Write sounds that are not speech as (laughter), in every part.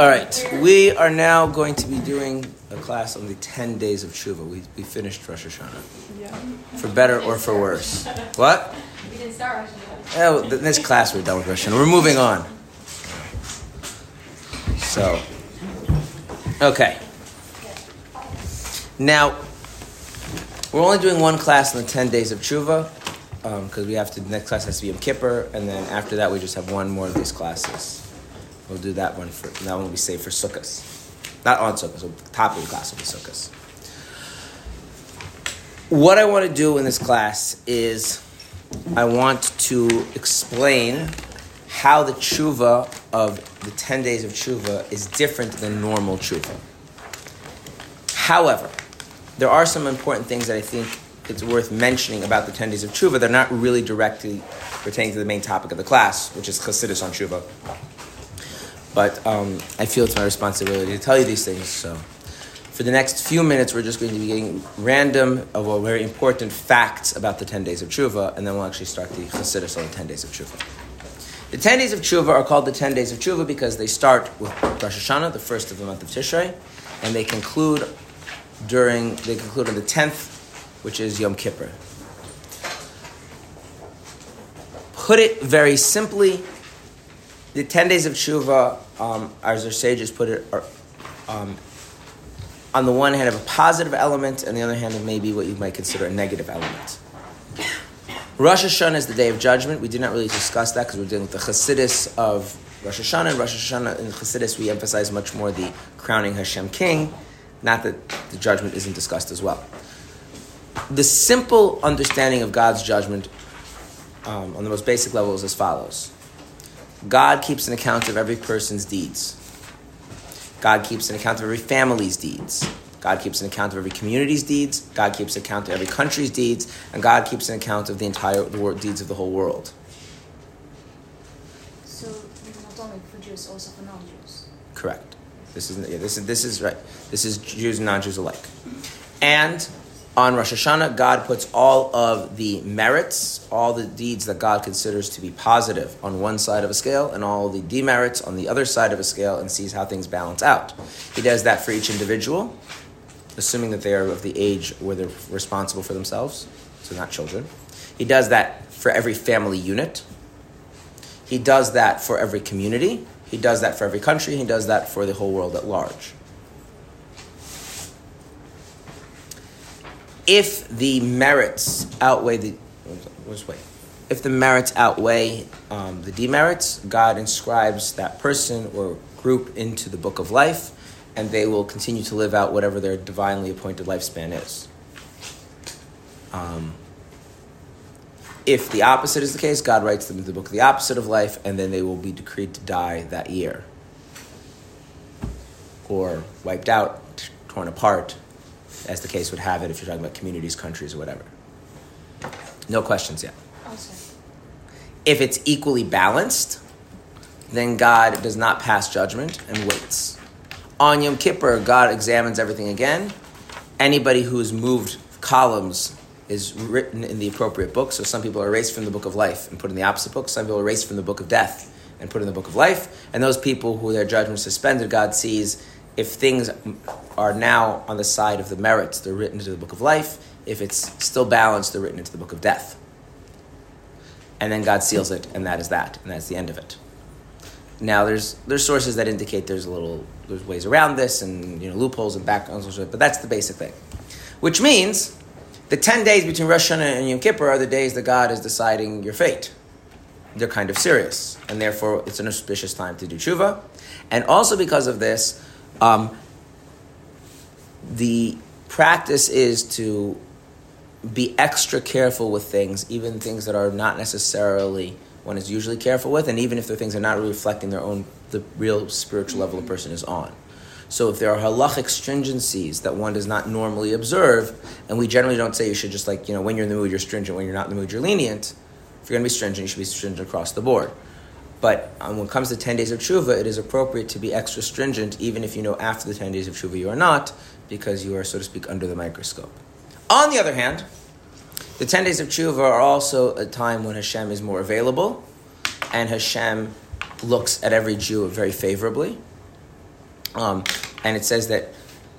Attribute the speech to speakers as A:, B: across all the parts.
A: All right, we are now going to be doing a class on the 10 days of Tshuva. We, we finished Rosh Hashanah.
B: Yeah.
A: For better or for worse. What?
C: We didn't start Rosh Hashanah.
A: Oh, th- this class we're done with Rosh Hashanah. We're moving on. So, okay. Now, we're only doing one class in the 10 days of Tshuva um, because we have to, the next class has to be Yom Kippur, and then after that we just have one more of these classes. We'll do that one for, that one will be saved for Sukkot. Not on Sukkot, so top of the class will be. What I want to do in this class is I want to explain how the tshuva of the 10 days of tshuva is different than normal tshuva. However, there are some important things that I think it's worth mentioning about the 10 days of tshuva. They're not really directly pertaining to the main topic of the class, which is Chassidus on tshuva. But um, I feel it's my responsibility to tell you these things. So, for the next few minutes, we're just going to be getting random, uh, well, very important facts about the 10 days of tshuva, and then we'll actually start the Chassidus on the 10 days of tshuva. The 10 days of tshuva are called the 10 days of tshuva because they start with Rosh Hashanah, the first of the month of Tishrei, and they conclude during, they conclude on the 10th, which is Yom Kippur. Put it very simply, the 10 days of tshuva, um, as our sages put it, are um, on the one hand have a positive element, and the other hand of maybe what you might consider a negative element. Rosh Hashanah is the day of judgment. We did not really discuss that because we're dealing with the Chassidus of Rosh Hashanah. In Rosh Hashanah, in Chassidus, we emphasize much more the crowning Hashem king, not that the judgment isn't discussed as well. The simple understanding of God's judgment um, on the most basic level is as follows God keeps an account of every person's deeds. God keeps an account of every family's deeds. God keeps an account of every community's deeds. God keeps an account of every country's deeds. And God keeps an account of the entire the wor- deeds of the whole world.
C: So not only for Jews, also for non-Jews.
A: Correct. This is yeah, this is this is right. This is Jews and non-Jews alike. And on Rosh Hashanah, God puts all of the merits, all the deeds that God considers to be positive on one side of a scale, and all the demerits on the other side of a scale, and sees how things balance out. He does that for each individual, assuming that they are of the age where they're responsible for themselves, so not children. He does that for every family unit. He does that for every community. He does that for every country. He does that for the whole world at large. If the merits outweigh the, wait? If the merits outweigh um, the demerits, God inscribes that person or group into the book of life, and they will continue to live out whatever their divinely appointed lifespan is. Um, if the opposite is the case, God writes them into the book of the opposite of life, and then they will be decreed to die that year. Or wiped out, torn apart, as the case would have it if you're talking about communities, countries, or whatever. No questions yet. If it's equally balanced, then God does not pass judgment and waits. On Yom Kippur, God examines everything again. Anybody who's moved columns is written in the appropriate book. So some people are erased from the book of life and put in the opposite book. Some people are erased from the book of death and put in the book of life. And those people who their judgment suspended, God sees if things are now on the side of the merits, they're written into the book of life. If it's still balanced, they're written into the book of death. And then God seals it, and that is that, and that's the end of it. Now, there's there's sources that indicate there's a little there's ways around this, and you know loopholes and backgrounds, but that's the basic thing. Which means the ten days between Rosh Hashanah and Yom Kippur are the days that God is deciding your fate. They're kind of serious, and therefore it's an auspicious time to do tshuva. And also because of this, um, the practice is to be extra careful with things, even things that are not necessarily one is usually careful with, and even if the things are not really reflecting their own the real spiritual level a person is on. So if there are halachic stringencies that one does not normally observe, and we generally don't say you should just like you know when you're in the mood you're stringent, when you're not in the mood you're lenient. If you're going to be stringent, you should be stringent across the board. But um, when it comes to 10 days of tshuva, it is appropriate to be extra stringent, even if you know after the 10 days of tshuva you are not, because you are, so to speak, under the microscope. On the other hand, the 10 days of tshuva are also a time when Hashem is more available, and Hashem looks at every Jew very favorably. Um, and it says that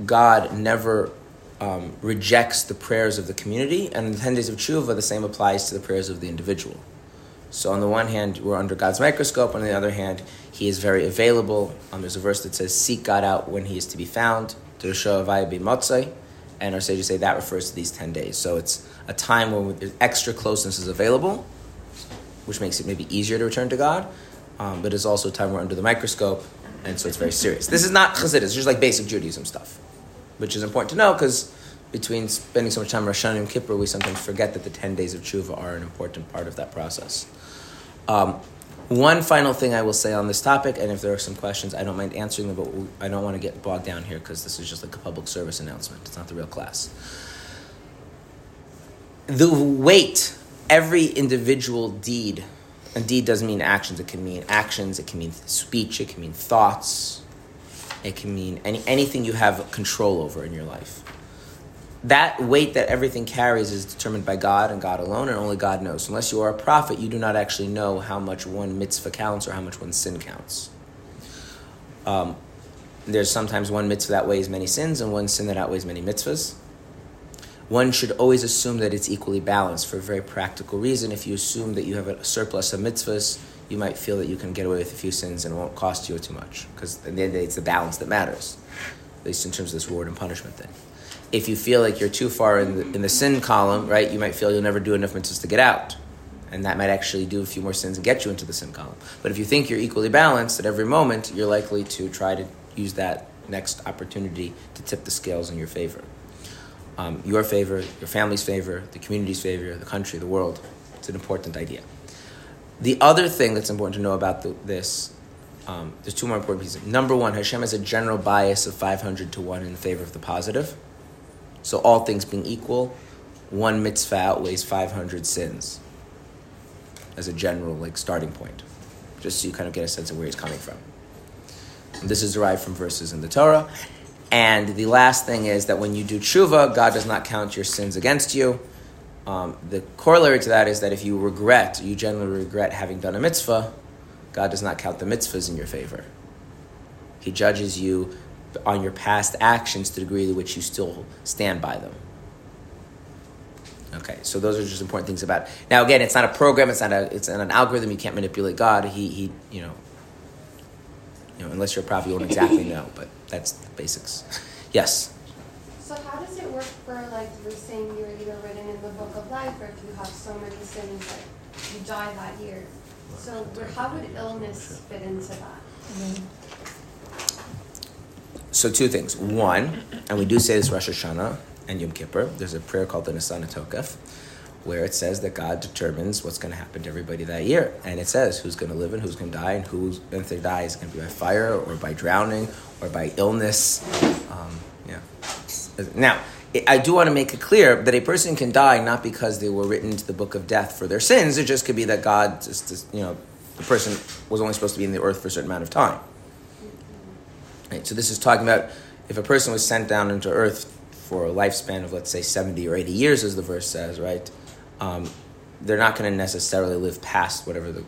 A: God never um, rejects the prayers of the community, and in the 10 days of tshuva, the same applies to the prayers of the individual. So, on the one hand, we're under God's microscope, on the other hand, He is very available. Um, there's a verse that says, Seek God out when He is to be found, and our sages say that refers to these 10 days. So, it's a time when extra closeness is available, which makes it maybe easier to return to God, um, but it's also a time we're under the microscope, and so it's very serious. This is not chassidus, it's just like basic Judaism stuff which is important to know because between spending so much time Rosh Hashanah and Kippur, we sometimes forget that the 10 days of tshuva are an important part of that process. Um, one final thing I will say on this topic, and if there are some questions, I don't mind answering them, but I don't want to get bogged down here because this is just like a public service announcement. It's not the real class. The weight, every individual deed, and deed doesn't mean actions, it can mean actions, it can mean speech, it can mean thoughts, it can mean any, anything you have control over in your life. That weight that everything carries is determined by God and God alone, and only God knows. Unless you are a prophet, you do not actually know how much one mitzvah counts or how much one sin counts. Um, there's sometimes one mitzvah that weighs many sins and one sin that outweighs many mitzvahs. One should always assume that it's equally balanced for a very practical reason. If you assume that you have a surplus of mitzvahs, you might feel that you can get away with a few sins and it won't cost you too much. Because it's the balance that matters, at least in terms of this reward and punishment thing. If you feel like you're too far in the, in the sin column, right, you might feel you'll never do enough mitzvahs to get out. And that might actually do a few more sins and get you into the sin column. But if you think you're equally balanced at every moment, you're likely to try to use that next opportunity to tip the scales in your favor. Um, your favor, your family's favor, the community's favor, the country, the world. It's an important idea. The other thing that's important to know about the, this, um, there's two more important pieces. Number one, Hashem has a general bias of 500 to 1 in favor of the positive. So, all things being equal, one mitzvah outweighs 500 sins as a general like starting point, just so you kind of get a sense of where he's coming from. And this is derived from verses in the Torah. And the last thing is that when you do tshuva, God does not count your sins against you. Um, the corollary to that is that if you regret, you generally regret having done a mitzvah, God does not count the mitzvahs in your favor. He judges you on your past actions to the degree to which you still stand by them. Okay, so those are just important things about. It. Now, again, it's not a program. It's not a. It's not an algorithm. You can't manipulate God. He, he, you know, you know, unless you're a prophet, you won't exactly know. But that's the basics. Yes.
B: So how does it work for like you're saying you're either written in the book of life, or if you have so many sins that you die that year? So how would illness fit into that? Mm-hmm.
A: So two things. One, and we do say this Rosh Hashanah and Yom Kippur. There's a prayer called the Unesaneh Tokef, where it says that God determines what's going to happen to everybody that year, and it says who's going to live and who's going to die, and who's if they die is going to be by fire or by drowning or by illness. Um, yeah. Now, I do want to make it clear that a person can die not because they were written into the book of death for their sins. It just could be that God, just, you know, the person was only supposed to be in the earth for a certain amount of time. Right, so this is talking about if a person was sent down into earth for a lifespan of, let's say, 70 or 80 years, as the verse says, right? Um, they're not going to necessarily live past whatever the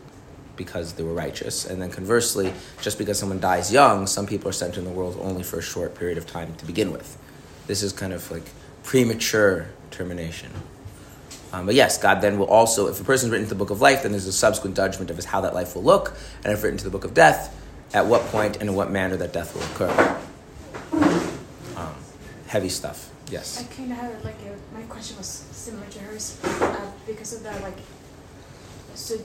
A: because they were righteous. And then conversely, just because someone dies young, some people are sent in the world only for a short period of time to begin with. This is kind of like premature termination. Um, but yes, God then will also, if a person is written to the book of life, then there's a subsequent judgment of how that life will look. And if written to the book of death, at what point and in what manner that death will occur. Um, heavy stuff. Yes.
C: I kind of had like a, my question was similar to hers uh, because of that. Like, so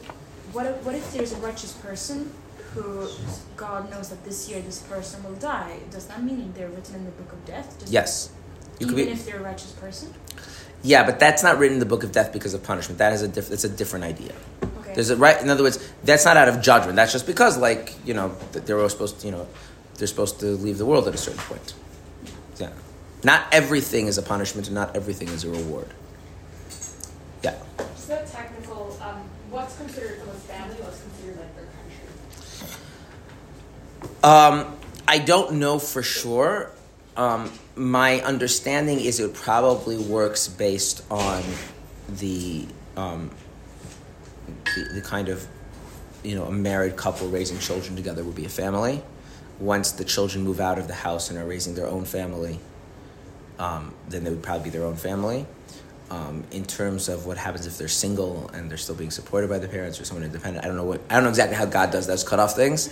C: what if, what if there's a righteous person who God knows that this year this person will die? Does that mean they're written in the book of death?
A: Yes.
C: You even be, if they're a righteous person.
A: Yeah, but that's not written in the book of death because of punishment. That is a diff- it's a different idea.
C: Okay.
A: There's a right. In other words, that's not out of judgment. That's just because, like you know, they're supposed to, you know, they're supposed to leave the world at a certain point. Yeah. Not everything is a punishment, and not everything is a reward. Yeah.
D: Just that technical. Um, what's considered a family? What's considered like their country?
A: Um, I don't know for sure. Um, my understanding is it probably works based on the, um, the, the kind of you know a married couple raising children together would be a family. once the children move out of the house and are raising their own family, um, then they would probably be their own family. Um, in terms of what happens if they're single and they're still being supported by the parents or someone independent, I don't know what I don't know exactly how God does those cut off things.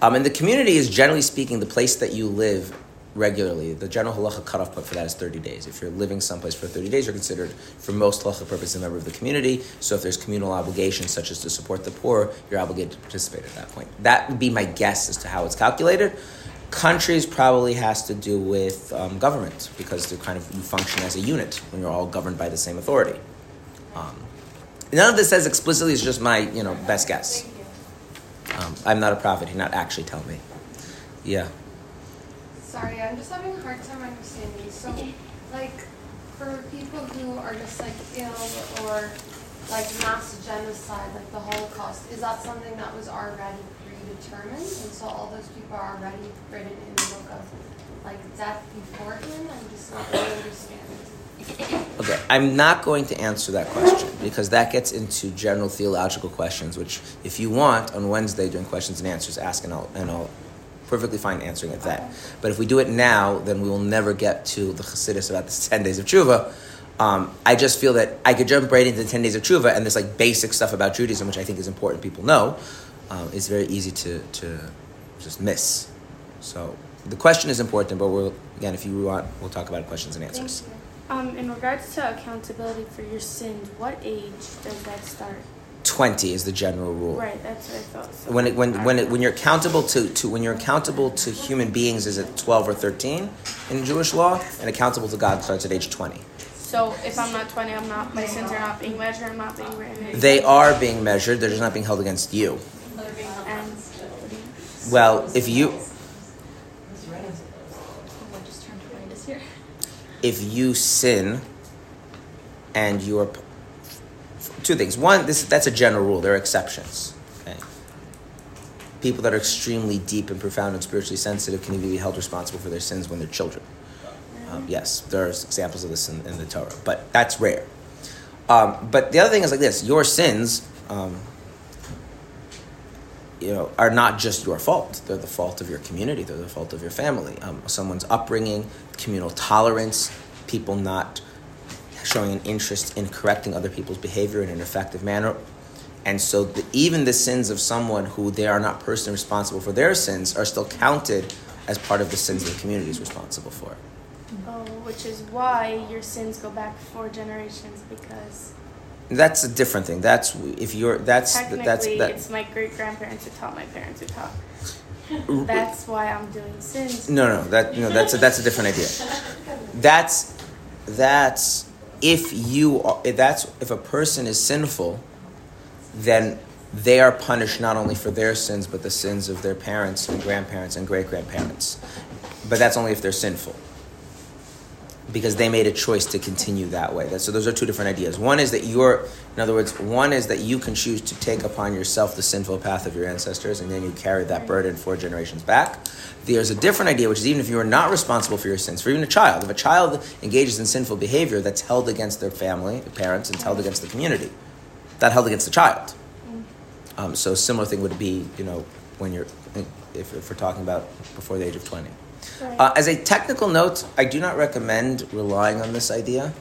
A: Um, and the community is generally speaking the place that you live regularly. The general halacha cutoff point for that is 30 days. If you're living someplace for 30 days, you're considered, for most halacha purposes, a member of the community. So if there's communal obligations, such as to support the poor, you're obligated to participate at that point. That would be my guess as to how it's calculated. Countries probably has to do with um, government because they're kind of you function as a unit when you're all governed by the same authority. Um, none of this says explicitly. It's just my you know best guess. Um, I'm not a prophet. He not actually tell me. Yeah.
B: Sorry, I'm just having a hard time understanding. So, like, for people who are just like ill or like mass genocide, like the Holocaust, is that something that was already predetermined? And so all those people are already written in the book of like death beforehand? I'm just not really understanding.
A: Okay, I'm not going to answer that question because that gets into general theological questions, which, if you want, on Wednesday during questions and answers, ask and I'll, and I'll perfectly fine answering it then. But if we do it now, then we will never get to the Chassidus about the (laughs) 10 days of tshuva. Um, I just feel that I could jump right into the 10 days of tshuva and this like basic stuff about Judaism, which I think is important people know, um, is very easy to, to just miss. So the question is important, but we'll, again, if you want, we'll talk about questions and answers.
E: Um, in regards to accountability for your sins, what age does that start?
A: 20 is the general rule.
E: Right, that's what I thought. So
A: when it, when when it, when you're accountable to, to when you're accountable to human beings is at 12 or 13 in Jewish law and accountable to God starts at age 20.
E: So if I'm not 20, I'm not. My sins are not being measured. I'm not being written.
A: They are being measured, they're just not being held against you.
E: And
A: Well, if you
C: I just turned 20 this year.
A: if you sin and you are two things. One, this that's a general rule. There are exceptions. Okay. People that are extremely deep and profound and spiritually sensitive can even be held responsible for their sins when they're children. Um, yes, there's examples of this in, in the Torah, but that's rare. Um, but the other thing is like this: your sins, um, you know, are not just your fault. They're the fault of your community. They're the fault of your family. Um, someone's upbringing, communal tolerance, people not showing an interest in correcting other people's behavior in an effective manner. And so, the, even the sins of someone who they are not personally responsible for their sins are still counted as part of the sins the community is responsible for.
E: oh, which is why your sins go back four generations because
A: That's a different thing. That's if you're that's
E: technically
A: that's that.
E: it's my great grandparents who taught my parents who taught. That's why I'm doing sins.
A: No, no, that no, that's a, that's a different idea. (laughs) That's that's if you are, if that's if a person is sinful, then they are punished not only for their sins but the sins of their parents and grandparents and great grandparents. But that's only if they're sinful. Because they made a choice to continue that way. So those are two different ideas. One is that you're, in other words, one is that you can choose to take upon yourself the sinful path of your ancestors, and then you carry that burden four generations back. There's a different idea, which is even if you are not responsible for your sins, for even a child, if a child engages in sinful behavior, that's held against their family, their parents, and held against the community. That held against the child. Um, so similar thing would be, you know, when you're, if, if we're talking about before the age of 20. Uh, as a technical note, I do not recommend relying on this idea.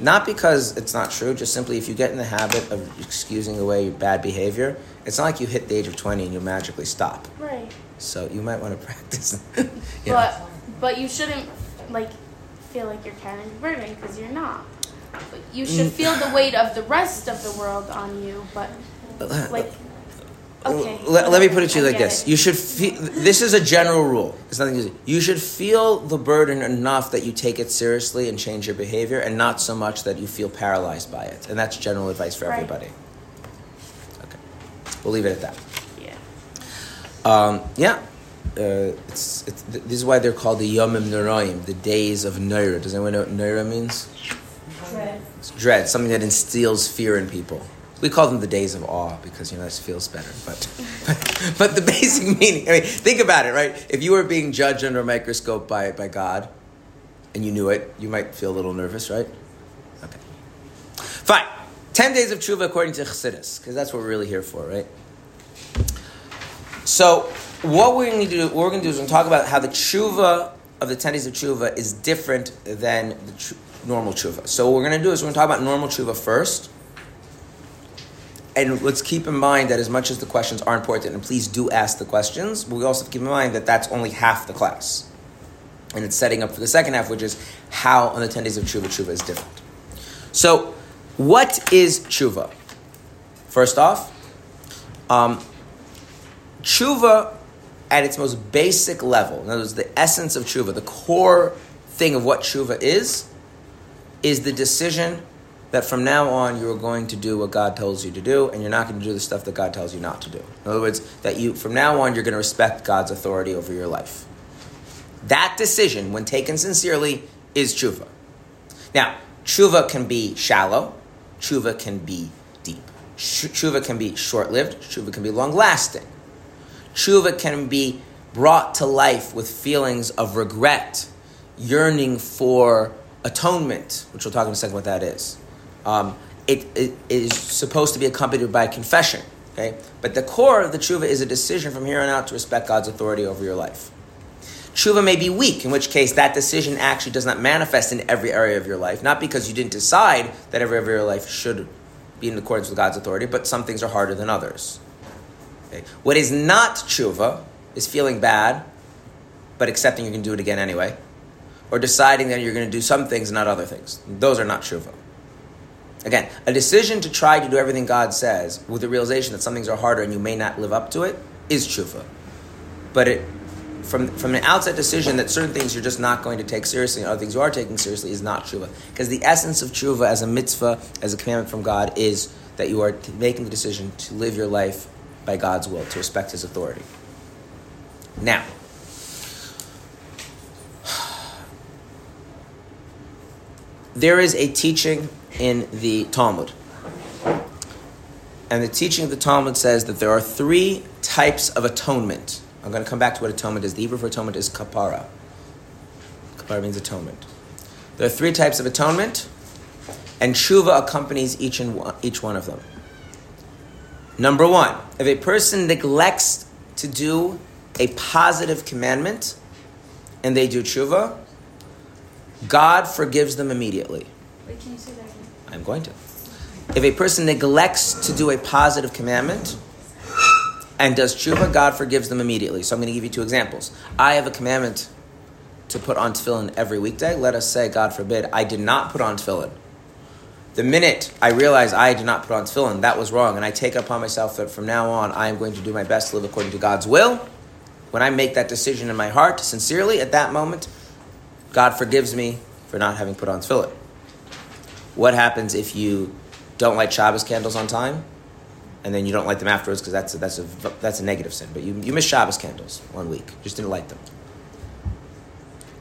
A: Not because it's not true, just simply if you get in the habit of excusing away your bad behavior, it's not like you hit the age of 20 and you magically stop.
E: Right.
A: So you might want to (laughs) practice. (laughs) you know.
E: But but you shouldn't like feel like you're carrying a burden because you're not. You should
A: Mm.
E: feel the weight of the rest of the world on you, but like okay.
A: Let, let me put it to you
E: I
A: like this:
E: it.
A: you should feel. This is a general rule. It's nothing easy. You should feel the burden enough that you take it seriously and change your behavior, and not so much that you feel paralyzed by it. And that's general advice for
E: Right.
A: everybody. Okay, we'll leave it at that.
E: Yeah.
A: Um, yeah. Uh, it's, it's, th- this is why they're called the Yomim Noraim, the days of Naira. Does anyone know what Naira means?
C: Dread.
A: It's dread, something that instills fear in people. We call them the days of awe because you know that feels better. But, but (laughs) but the basic (laughs) meaning. I mean, think about it, right? If you were being judged under a microscope by by God, and you knew it, you might feel a little nervous, right? Okay. Fine. Ten days of tshuva according to Chassidus, because that's what we're really here for, right? So, what we're going to do, what we're going to do is we're going to talk about how the tshuva of the ten days of tshuva is different than the normal tshuva. So, what we're going to do is we're going to talk about normal tshuva first. And let's keep in mind that as much as the questions are important, and please do ask the questions, but we also keep in mind that that's only half the class. And it's setting up for the second half, which is how on the 10 days of tshuva, tshuva is different. So, what is tshuva? First off, um, tshuva at its most basic level, in other words, the essence of tshuva, the core thing of what tshuva is, is the decision that from now on you are going to do what God tells you to do, and you're not going to do the stuff that God tells you not to do. In other words, that you from now on you're going to respect God's authority over your life. That decision, when taken sincerely, is tshuva. Now, tshuva can be shallow, tshuva can be deep, tshuva can be short-lived, tshuva can be long-lasting. Tshuva can be brought to life with feelings of regret, yearning for atonement, which we'll talk in a second what that is. Um, it, it is supposed to be accompanied by confession, okay? But the core of the tshuva is a decision from here on out to respect God's authority over your life. Tshuva may be weak, in which case that decision actually does not manifest in every area of your life, not because you didn't decide that every area of your life should be in accordance with God's authority, but some things are harder than others. Okay? What is not tshuva is feeling bad, but accepting you can do it again anyway, or deciding that you're going to do some things and not other things. Those are not tshuva. Again, a decision to try to do everything God says with the realization that some things are harder and you may not live up to it is tshuva. But it, from, from an outset decision that certain things you're just not going to take seriously and other things you are taking seriously is not tshuva. Because the essence of tshuva as a mitzvah, as a commandment from God, is that you are making the decision to live your life by God's will, to respect His authority. Now, (sighs) there is a teaching in the Talmud. And the teaching of the Talmud says that there are three types of atonement. I'm going to come back to what atonement is. The Hebrew for atonement is kapara. Kapara means atonement. There are three types of atonement, and tshuva accompanies each, and one, each one of them. Number one, if a person neglects to do a positive commandment and they do tshuva, God forgives them immediately.
C: Wait, can you say that?
A: I'm going to. If a person neglects to do a positive commandment and does tshuva, God forgives them immediately. So I'm going to give you two examples. I have a commandment to put on tefillin every weekday. Let us say, God forbid, I did not put on tefillin. The minute I realize I did not put on tefillin, that was wrong, and I take upon myself that from now on I am going to do my best to live according to God's will. When I make that decision in my heart, sincerely, at that moment, God forgives me for not having put on tefillin. What happens if you don't light Shabbos candles on time, and then you don't light them afterwards because that's a, that's a that's a negative sin. But you you miss Shabbos candles one week, just didn't light them.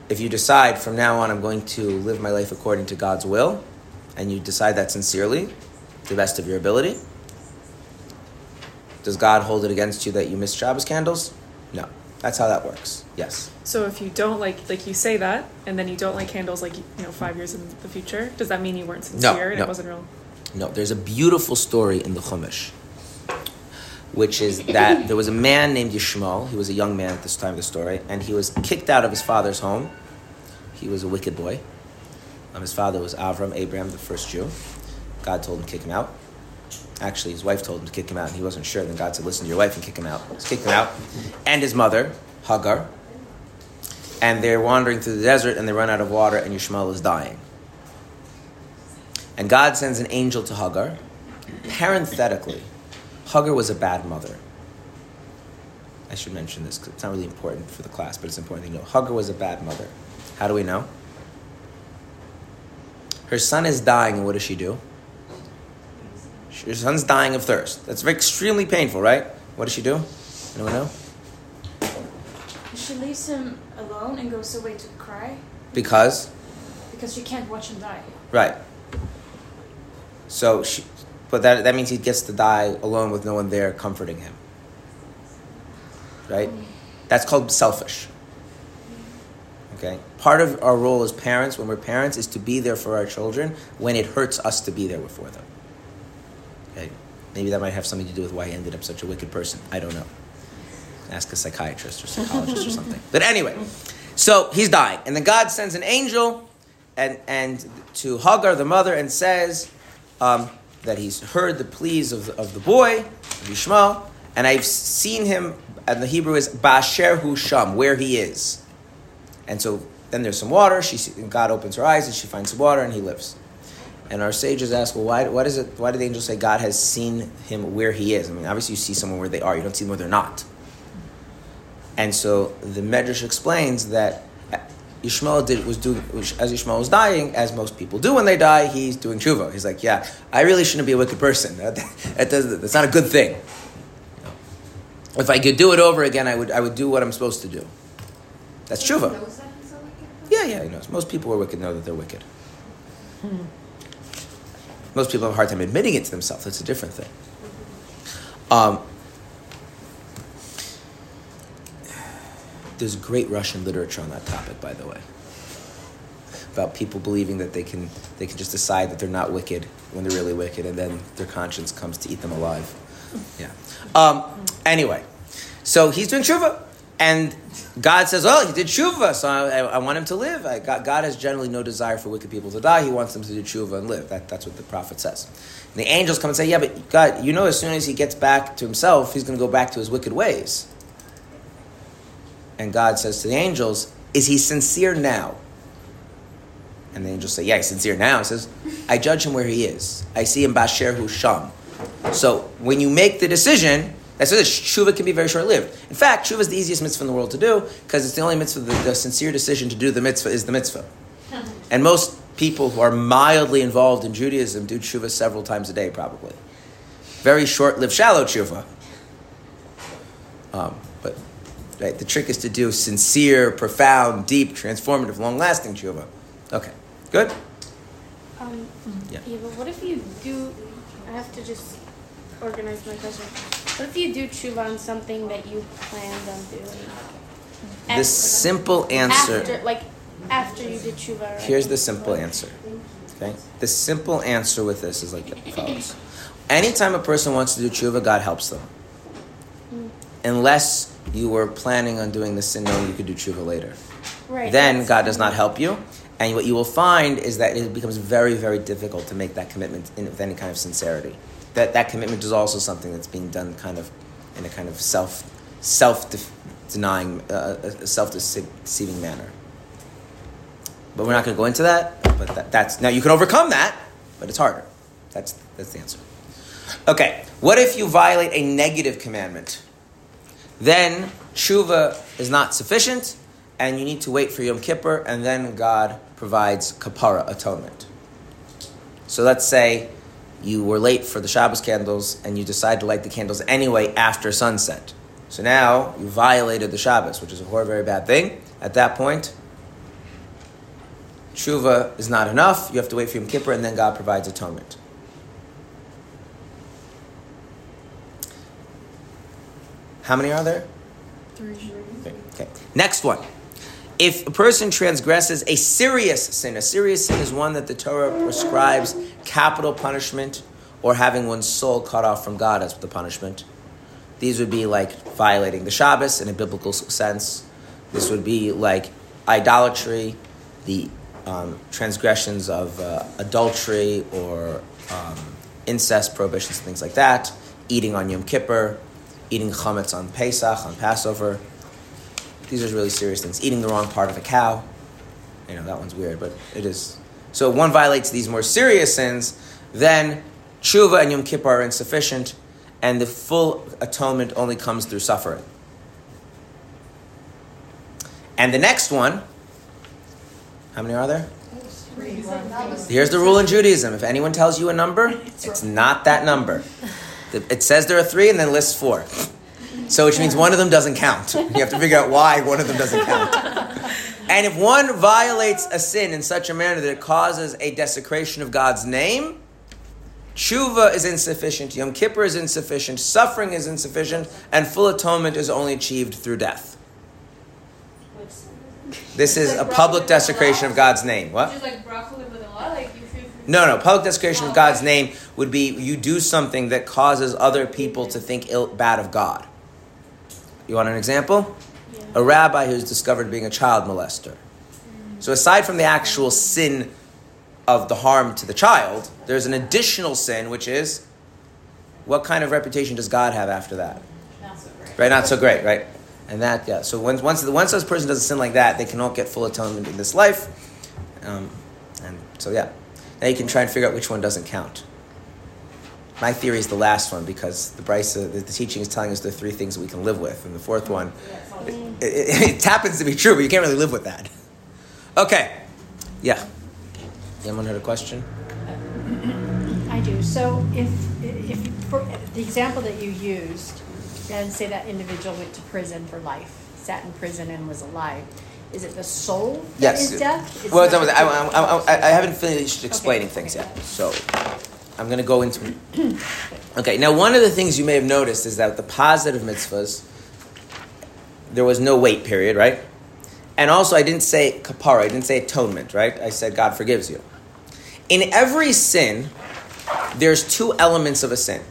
A: If you decide from now on I'm going to live my life according to God's will, and you decide that sincerely, to the best of your ability, does God hold it against you that you miss Shabbos candles? No. That's how that works. Yes.
F: So if you don't like, like you say that, and then you don't like candles, like you know, five years in the future, does that mean you weren't sincere and
A: no.
F: it wasn't real?
A: No, there's a beautiful story in the Chumash, which is that there was a man named Yishmael. He was a young man at this time of the story, and he was kicked out of his father's home. He was a wicked boy. Um, his father was Avram, Abraham, the first Jew. God told him to kick him out. Actually, his wife told him to kick him out, and he wasn't sure. Then God said, "Listen to your wife and kick him out." So kicked him out, and his mother, Hagar. And they're wandering through the desert, and they run out of water, and Yishmael is dying. And God sends an angel to Hagar. Parenthetically, Hagar was a bad mother. I should mention this because it's not really important for the class, but it's important to know. Hagar was a bad mother. How do we know? Her son is dying, and what does she do? Her son's dying of thirst. That's very extremely painful, right? What does she do? Anyone know?
C: She leaves him alone and goes away to cry
A: Because,
C: because she can't watch him die.
A: right. So she, but that that means he gets to die alone with no one there comforting him. Right? That's called selfish. Okay? Part of our role as parents, when we're parents, is to be there for our children when it hurts us to be there for them. Maybe that might have something to do with why he ended up such a wicked person. I don't know. Ask a psychiatrist or psychologist or something. But anyway, so he's dying. And then God sends an angel and, and to Hagar, the mother, and says um, that he's heard the pleas of, of the boy, of and I've seen him, and the Hebrew is Basher Hu Sham, where he is. And so then there's some water. She, God opens her eyes and she finds some water and he lives. And our sages ask, well, why, why, does it, why did the angel say God has seen him where he is? I mean, obviously you see someone where they are, you don't see them where they're not. And so the Medrash explains that Ishmael did, was doing, as Ishmael was dying, as most people do when they die, he's doing tshuva. He's like, yeah, I really shouldn't be a wicked person. (laughs) That, that does, that's not a good thing. If I could do it over again, I would, I would do what I'm supposed to do. That's tshuva.
B: that he's a wicked person?
A: Yeah, yeah, he knows. Most people who are wicked know that they're wicked. Hmm. Most people have a hard time admitting it to themselves. It's a different thing. Um, there's great Russian literature on that topic, by the way, about people believing that they can they can just decide that they're not wicked when they're really wicked, and then their conscience comes to eat them alive. Yeah. Um, anyway, so he's doing tshuva, and God says, "Oh, he did tshuva, so I, I want him to live." I, God, God has generally no desire for wicked people to die. He wants them to do tshuva and live. That, that's what the prophet says. And the angels come and say, "Yeah, but God, you know, as soon as he gets back to himself, he's going to go back to his wicked ways." And God says to the angels, "Is he sincere now?" And the angels say, "Yeah, he's sincere now." He says, "I judge him where he is. I see him basher hu sham." So when you make the decision, that's what it is. Tshuva can be very short lived. In fact, tshuva is the easiest mitzvah in the world to do because it's the only mitzvah. The, the sincere decision to do the mitzvah is the mitzvah. (laughs) And most people who are mildly involved in Judaism do tshuva several times a day, probably. Very short lived, shallow tshuva. Um, but right, the trick is to do sincere, profound, deep, transformative, long lasting tshuva. Okay, good?
E: Um,
A: Yeah.
E: yeah. but what if you do? I have to just organize my question. What if you do tshuva on something that you planned on doing?
A: The
E: After-
A: simple answer.
E: After, like after you did tshuva. Right?
A: Here's the simple answer. Okay? The simple answer with this is like follows. Anytime a person wants to do tshuva, God helps them. Mm. Unless you were planning on doing the sin knowing you could do tshuva later.
E: Right.
A: Then God does not help you. And what you will find is that it becomes very, very difficult to make that commitment in, with any kind of sincerity. That that commitment is also something that's being done kind of in a kind of self self denying, uh, a self deceiving manner. But we're not going to go into that. But that, that's now you can overcome that, but it's harder. That's that's the answer. Okay, what if you violate a negative commandment? Then tshuva is not sufficient, and you need to wait for Yom Kippur, and then God provides kapara atonement. So let's say you were late for the Shabbos candles, and you decide to light the candles anyway after sunset. So now you violated the Shabbos, which is a horrible, very bad thing. At that point, tshuva is not enough. You have to wait for Yom Kippur, and then God provides atonement. How many are there? Okay. okay. Next one. If a person transgresses a serious sin, a serious sin is one that the Torah prescribes capital punishment or having one's soul cut off from God as the punishment. These would be like violating the Shabbos in a biblical sense. This would be like idolatry, the um, transgressions of uh, adultery or um, incest prohibitions, things like that. Eating on Yom Kippur, eating chametz on Pesach, on Passover. These are really serious things. Eating the wrong part of a cow. You know, that one's weird, but it is. So if one violates these more serious sins, then tshuva and Yom Kippur are insufficient, and the full atonement only comes through suffering. And the next one, how many are there? Here's the rule in Judaism. If anyone tells you a number, it's not that number. It says there are three and then lists four. So which means one of them doesn't count. You have to figure out why one of them doesn't count. (laughs) And if one violates a sin in such a manner that it causes a desecration of God's name, tshuva is insufficient, Yom Kippur is insufficient, suffering is insufficient, and full atonement is only achieved through death. This is a public desecration of God's name. What?
D: Just like broccoli with a lot, like you feel.
A: No, no. Public desecration of oh, God's name would be you do something that causes other people to think ill, bad of God. You want an example?
E: Yeah.
A: A rabbi who's discovered being a child molester. So aside from the actual sin of the harm to the child, there's an additional sin, which is what kind of reputation does God have after that?
D: Not so great.
A: Right? Not so great, right? And that, yeah. So once once once this person does a sin like that, they cannot get full atonement in this life. Um, and so yeah, now you can try and figure out which one doesn't count. My theory is the last one because the Braisa, uh, the, the teaching is telling us the three things that we can live with, and the fourth one,
D: Yeah, it's all-
A: it, it, (laughs) it happens to be true, but you can't really live with that. Okay, yeah. Anyone had a question?
G: I do. So if, if, for the example that you used, and say that individual went to prison for life, sat in prison and was alive, is it the soul that
A: Yes.
G: is death? It's
A: well, I, I, I, I haven't finished explaining
G: Okay,
A: things
G: okay.
A: yet, so I'm going to go into. It. Okay, now one of the things you may have noticed is that the positive mitzvahs, there was no wait period, right? And also, I didn't say kapara, I didn't say atonement, right? I said God forgives you. In every sin, there's two elements of a sin.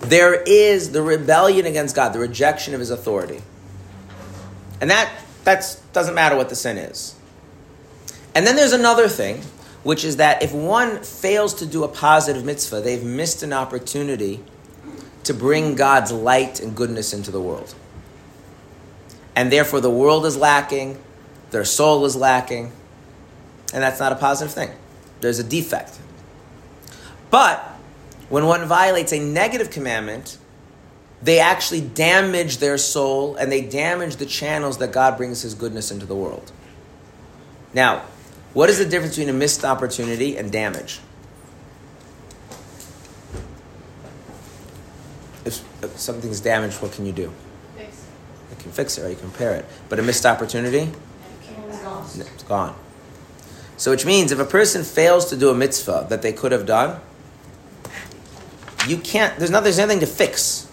A: There is the rebellion against God, the rejection of His authority, and that that's doesn't matter what the sin is. And then there's another thing, which is that if one fails to do a positive mitzvah, they've missed an opportunity to bring God's light and goodness into the world. And therefore, the world is lacking, their soul is lacking, and that's not a positive thing. There's a defect. But when one violates a negative commandment, they actually damage their soul and they damage the channels that God brings His goodness into the world. Now, what is the difference between a missed opportunity and damage? If, if something's damaged, what can you do?
D: Fix.
A: You can fix it or you can repair it. But a missed opportunity,
D: It's gone.
A: it's gone. So, which means if a person fails to do a mitzvah that they could have done, you can't. There's not. There's nothing to fix.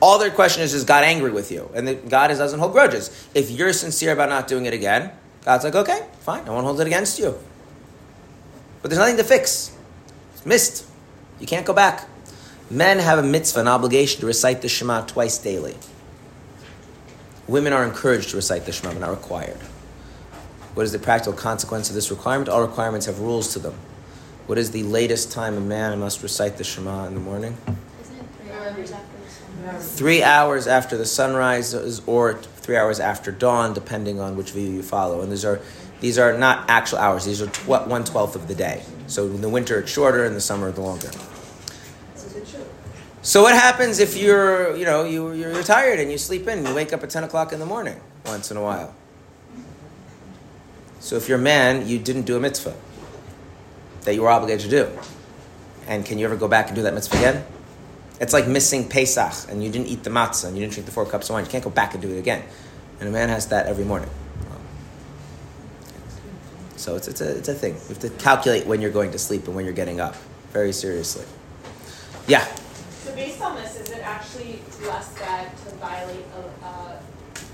A: All their question is, is God angry with you? And the, God is, doesn't hold grudges. If you're sincere about not doing it again, God's like, okay, fine, I won't hold it against you. But there's nothing to fix. It's missed. You can't go back. Men have a mitzvah, an obligation to recite the Shema twice daily. Women are encouraged to recite the Shema, but not required. What is the practical consequence of this requirement? All requirements have rules to them. What is the latest time a man must recite the Shema in the morning?
E: Isn't it three hours after the sun?
A: Three hours after the sunrise is- or three hours after dawn, depending on which view you follow. And these are these are not actual hours. These are tw- one twelfth of the day. So in the winter it's shorter, in the summer it's longer. So what happens if you're you know you you're, you're tired and you sleep in? and You wake up at ten o'clock in the morning once in a while. So if you're a man, you didn't do a mitzvah that you were obligated to do. And can you ever go back and do that mitzvah again? It's like missing Pesach and you didn't eat the matzah and you didn't drink the four cups of wine. You can't go back and do it again. And a man has that every morning. So it's, it's, a, it's a thing. You have to calculate when you're going to sleep and when you're getting up very seriously. Yeah.
D: So based on this, is it actually less bad to violate a, a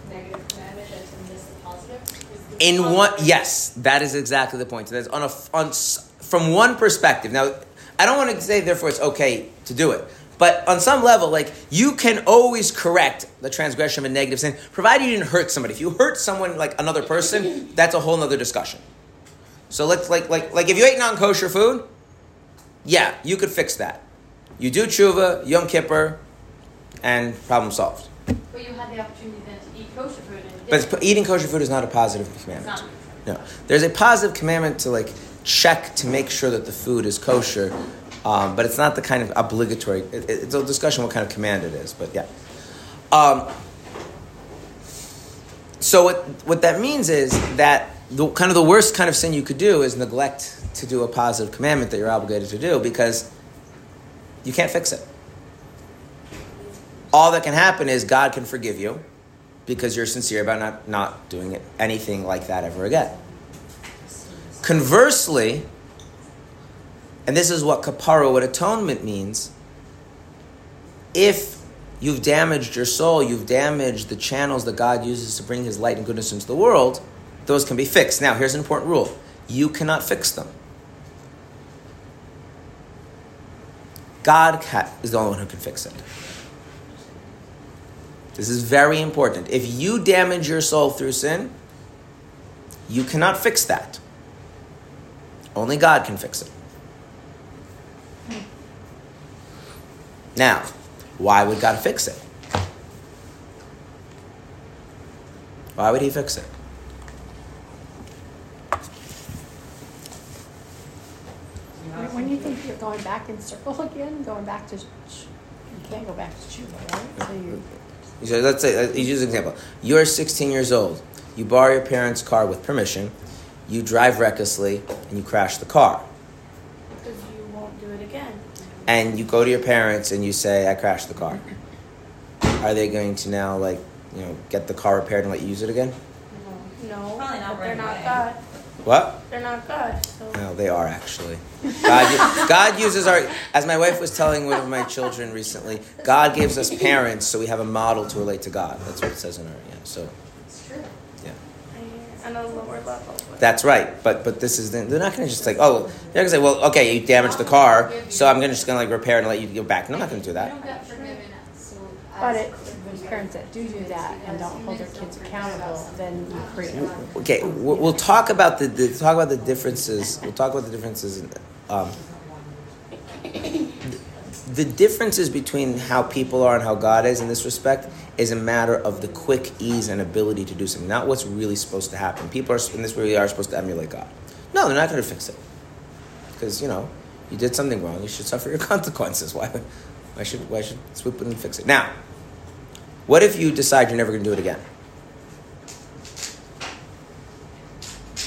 D: negative commandment than to miss a positive?
A: In
D: positive-
A: one, yes, that is exactly the point. That's on a on from one perspective. Now, I don't want to say therefore it's okay to do it, but on some level, like you can always correct the transgression of a negative sin, provided you didn't hurt somebody. If you hurt someone like another person, that's a whole other discussion. So let's like like like if you ate non kosher food, yeah, you could fix that. You do tshuva, Yom Kippur, and problem solved.
H: But you had the opportunity then to eat kosher food
A: But eating kosher food is not a positive commandment. No, there's a positive commandment to like check to make sure that the food is kosher, um, but it's not the kind of obligatory. It, it- it's a discussion what kind of command it is, but yeah. Um, so what what that means is that the kind of the worst kind of sin you could do is neglect to do a positive commandment that you're obligated to do because you can't fix it. All that can happen is God can forgive you because you're sincere about not, not doing it, anything like that ever again. Conversely, and this is what kapara, what atonement means, if you've damaged your soul, you've damaged the channels that God uses to bring His light and goodness into the world, those can be fixed. Now, here's an important rule you cannot fix them. God is the only one who can fix it. This is very important. If you damage your soul through sin, you cannot fix that. Only God can fix it. Now, why would God fix it? Why would He fix it?
G: When- you think you're going back in circle again, going back to, you can't go back to tshuva, right? So you,
A: So let's say, uh, use an example. You're 16 years old. You borrow your parents' car with permission. You drive recklessly and you crash the car.
E: Because you won't do it again.
A: And you go to your parents and you say, "I crashed the car." Are they going to now, like, you know, get the car repaired and let you use it again?
E: No,
H: Probably not
E: but they're
H: right
E: not
H: away.
E: God.
A: What?
E: They're not God. So
A: No, they are actually. God, God uses our, as my wife was telling one of my children recently, God gives us parents so we have a model to relate to God. That's what it says in our, yeah. So, yeah.
E: I- on a lower level.
A: That's right, but but this is they're not going to just like oh they're going to say well okay you damaged the car so I'm gonna just going to like repair it and let you go back. No, I'm not going to do that.
B: don't get forgiven so
G: but
B: as
G: it, parents that do do that and don't hold their kids accountable, then you create.
A: Okay, we'll, we'll talk about the, the talk about the differences. We'll talk about the differences. In, um, the differences between how people are and how God is in this respect is a matter of the quick ease and ability to do something, not what's really supposed to happen. People are in this really are supposed to emulate God. No, they're not going to fix it because you know you did something wrong. You should suffer your (laughs) consequences. Why? Why should why should swoop in and fix it now? What if you decide you're never going to do it again?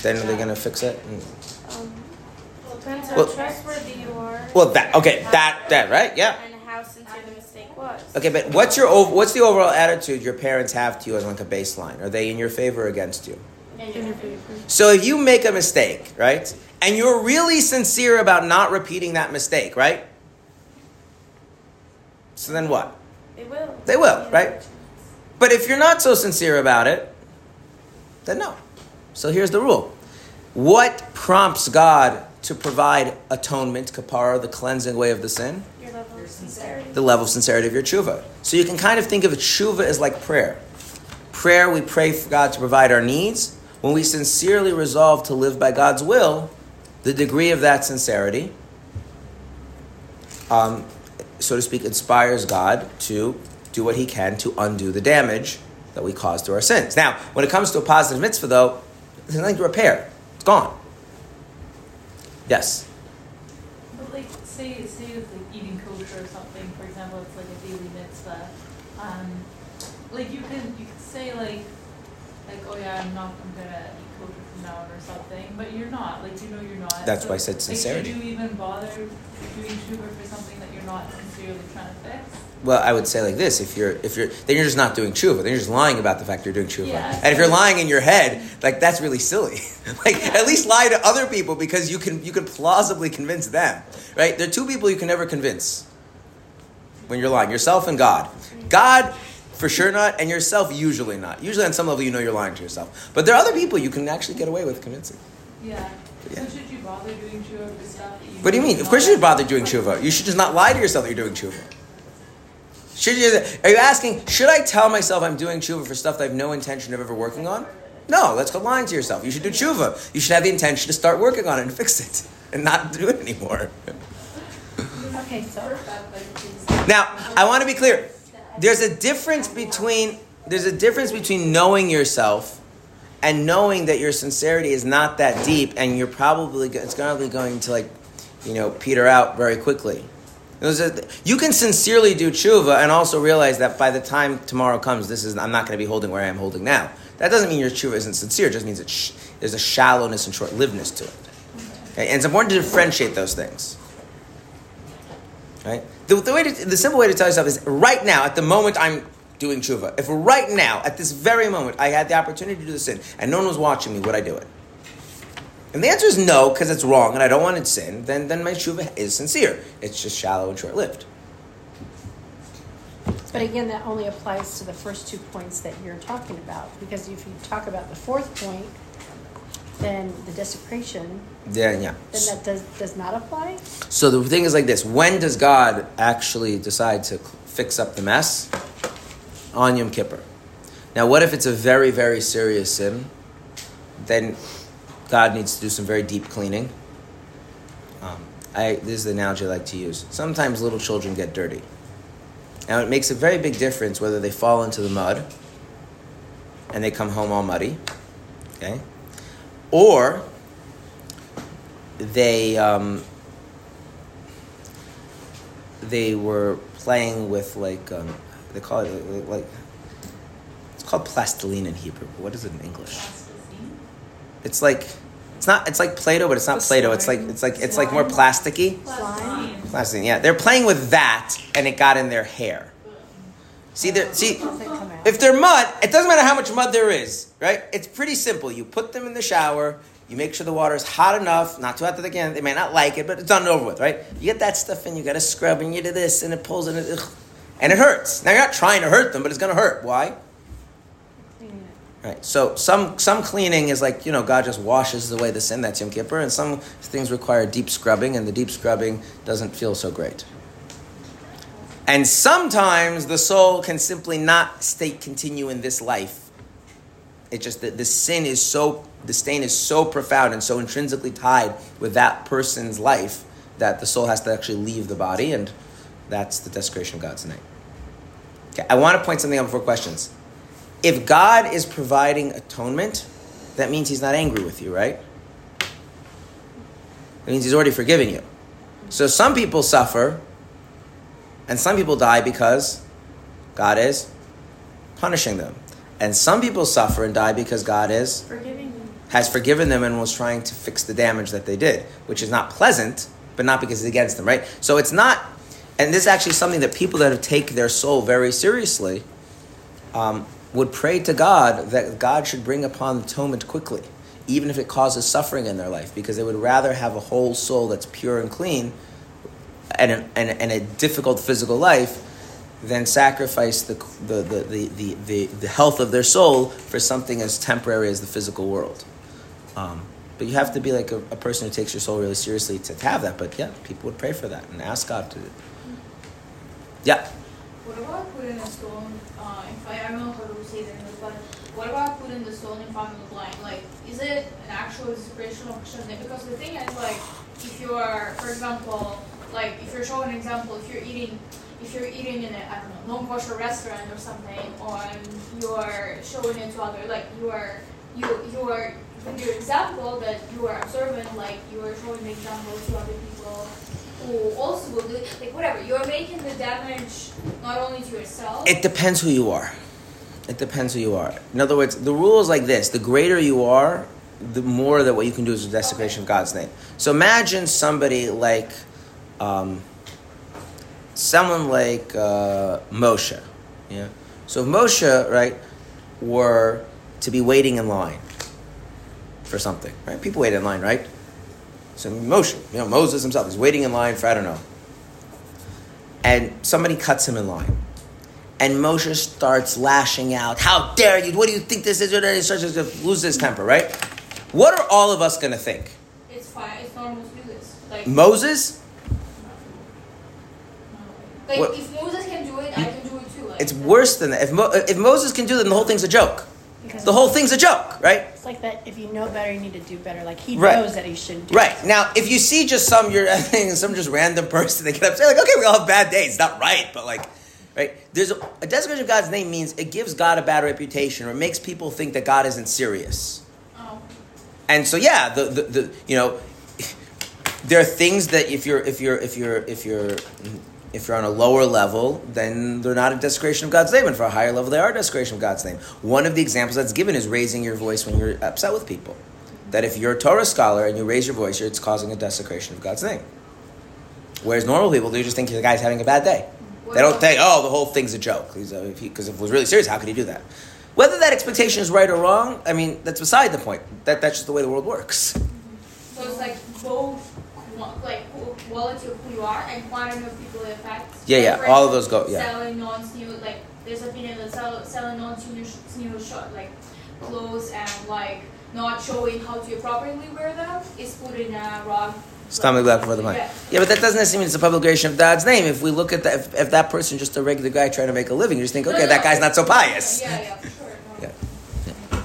A: Then are they going to fix it? And-
E: Um, depends how
A: Well-
E: trustworthy you are.
A: Well, that okay, that that right, yeah.
E: And how sincere the mistake was.
A: Okay, but what's your what's the overall attitude your parents have to you as like a baseline? Are they in your favor or against you?
E: In your favor.
A: So if you make a mistake, right, and you're really sincere about not repeating that mistake, right? So then what?
E: They will.
A: They will, right? But if you're not so sincere about it, then no. So here's the rule. What prompts God to provide atonement, kapara, the cleansing way of the sin?
E: Your level of sincerity.
A: the level of sincerity of your tshuva. So you can kind of think of a tshuva as like prayer. Prayer, we pray for God to provide our needs. When we sincerely resolve to live by God's will, the degree of that sincerity, um, so to speak, inspires God to do what He can to undo the damage that we cause through our sins. Now, when it comes to a positive mitzvah, though, there's nothing to repair. It's gone. Yes.
H: But like, say, say with like eating kosher or something, for example, it's like a daily mitzvah. Um, like you can, you can say like, like, oh yeah, I'm not, I'm gonna eat kosher from now on or something, but you're not, like, you know you're not.
A: That's
H: So,
A: why I said
H: like,
A: sincerity.
H: should you even bother doing tshuva for something that you're not sincerely trying to fix?
A: Well, I would say like this: if you're, if you're, then you're just not doing tshuva. Then you're just lying about the fact you're doing tshuva.
H: Yeah.
A: And if you're lying in your head, like that's really silly. (laughs) like at least lie to other people because you can, you can plausibly convince them. Right? There are two people you can never convince when you're lying: yourself and God. God, for sure not, and yourself usually not. Usually on some level you know you're lying to yourself, but there are other people you can actually get away with convincing.
H: Yeah.
A: Yeah.
H: So should you bother doing tshuva for stuff that you?
A: What do you mean? Of course you
H: not
A: should bother doing tshuva. You should just not lie to yourself that you're doing tshuva. Should you? Are you asking? Should I tell myself I'm doing tshuva for stuff that I have no intention of ever working on? No, that's called lying to yourself. You should do tshuva. You should have the intention to start working on it and fix it, (laughs) and not do it anymore.
G: Okay, so
A: Now, I want to be clear. There's a difference between there's a difference between knowing yourself and knowing that your sincerity is not that deep, and you're probably it's probably going to like, you know, peter out very quickly. A- You can sincerely do tshuva and also realize that by the time tomorrow comes, this is I'm not going to be holding where I am holding now. That doesn't mean your tshuva isn't sincere. It just means it's sh- there's a shallowness and short-livedness to it. Okay? And it's important to differentiate those things. Right? The, the, way to, the simple way to tell yourself is right now, at the moment I'm doing tshuva. If right now, at this very moment, I had the opportunity to do the sin and no one was watching me, would I do it? And the answer is no, because it's wrong and I don't want to sin, then, then my tshuva is sincere. It's just shallow and short lived.
G: But again, that only applies to the first two points that you're talking about, because if you talk about the fourth point, then the desecration,
A: Then, yeah.
G: then that does, does not apply?
A: So the thing is like this when does God actually decide to fix up the mess? on Yom Kippur. Now, what if it's a very, very serious sin? Then God needs to do some very deep cleaning. Um, I, this is the analogy I like to use. Sometimes little children get dirty. Now, it makes a very big difference whether they fall into the mud and they come home all muddy, okay? Or they, um, they were playing with, like, um, they call it, like, it's called plastiline in Hebrew. But what is it in English? It's like, it's not, it's like Play-Doh, but it's not Play-Doh. It's like, it's like, it's like more plasticky.
H: Plasticine.
A: Plastic, yeah. They're playing with that, and it got in their hair. See, see, if they're mud, it doesn't matter how much mud there is, right? It's pretty simple. You put them in the shower. You make sure the water is hot enough, not too hot that they can. They may not like it, but it's done and over with, right? You get that stuff in. You got to scrub, and you do this, and it pulls, and it, ugh, and it hurts. Now you're not trying to hurt them, but it's going to hurt. Why? Right. So some some cleaning is like you know God just washes away the sin that's Yom Kippur, and some things require deep scrubbing, and the deep scrubbing doesn't feel so great. And sometimes the soul can simply not stay continue in this life. It just that the sin is so the stain is so profound and so intrinsically tied with that person's life that the soul has to actually leave the body, and that's the desecration of God's name. Okay, I want to point something out before questions. If God is providing atonement, that means He's not angry with you, right? It means He's already forgiven you. So some people suffer, and some people die because God is punishing them. And some people suffer and die because God is
E: Forgiving them.
A: has forgiven them and was trying to fix the damage that they did, which is not pleasant, but not because it's against them, right? So it's not, and this is actually something that people that have take their soul very seriously um, would pray to God that God should bring upon atonement quickly, even if it causes suffering in their life, because they would rather have a whole soul that's pure and clean and a, and, and a difficult physical life than sacrifice the, the, the, the, the, the, health of their soul for something as temporary as the physical world. Um, but you have to be like a, a person who takes your soul really seriously to, have that. But yeah, people would pray for that and ask God to. Yeah.
D: What about putting a stone, uh, in front, I don't know how to say in but what about putting the stone in front of the blind? Like, is it an actual of Hashem? Because the thing is, like, if you are, for example, like, if you're showing an example, if you're eating, if you're eating in a, I don't know, non-kosher restaurant or something, or you're showing it to other, like, you are, you, you are, with your example that you are observant, like, you are showing the example to other people who also will do like, whatever, you're making the damage not only to yourself,
A: It depends who you are. It depends who you are. In other words, the rule is like this: the greater you are, the more that what you can do is a desecration of God's name. So imagine somebody like, um, someone like uh, Moshe. Yeah. So if Moshe, right, were to be waiting in line for something, right? People wait in line, right? So Moshe, you know, Moses himself is waiting in line for I don't know. And somebody cuts him in line. And Moshe starts lashing out. How dare you? What do you think this is? He starts to lose his temper, right? What are all of us going to think?
D: it's fine. It's normal to do this. Like,
A: Moses?
D: Like
A: what-
D: if Moses can do it, I can do it too. Like,
A: It's worse than that. If, Mo- if Moses can do it, then the whole thing's a joke.
G: Because
A: The whole thing's a joke, right?
G: It's like that. If you know better, you need to do better. Like he
A: Right.
G: knows that he shouldn't. Do
A: Right. Now, if you see just some, you're, (laughs) some just random person, they get upset, like, okay, we all have bad days. It's not right, but like, right? There's a, a desecration of God's name means it gives God a bad reputation or it makes people think that God isn't serious.
D: Oh,
A: And so, yeah, the, the, the you know, (laughs) there are things that if you're if you're if you're if you're mm-hmm. If you're on a lower level, then they're not a desecration of God's name, and for a higher level, they are a desecration of God's name. One of the examples that's given is raising your voice when you're upset with people. That if you're a Torah scholar and you raise your voice, it's causing a desecration of God's name. Whereas normal people, they just think the guy's having a bad day. They don't think, oh, the whole thing's a joke. Because if, if it was really serious, how could he do that? Whether that expectation is right or wrong, I mean, that's beside the point. That, that's just the way the world works.
D: so it's like both, like qu- quality of who you are and quantity of people it affects.
A: Yeah, yeah, all of those go- yeah.
D: Selling non-snoo, like there's a opinion that sell, selling non-snoo shot like clothes and like not showing how to properly wear them is put in a wrong
A: Stomach black before the mind.
D: Yeah.
A: Yeah, but that doesn't necessarily mean it's a publication of God's name. If we look at that, if, if that person's just a regular guy trying to make a living, you just think,
D: No,
A: okay,
D: no,
A: that
D: no.
A: guy's not so pious.
D: Yeah, yeah, for sure. No.
A: Yeah.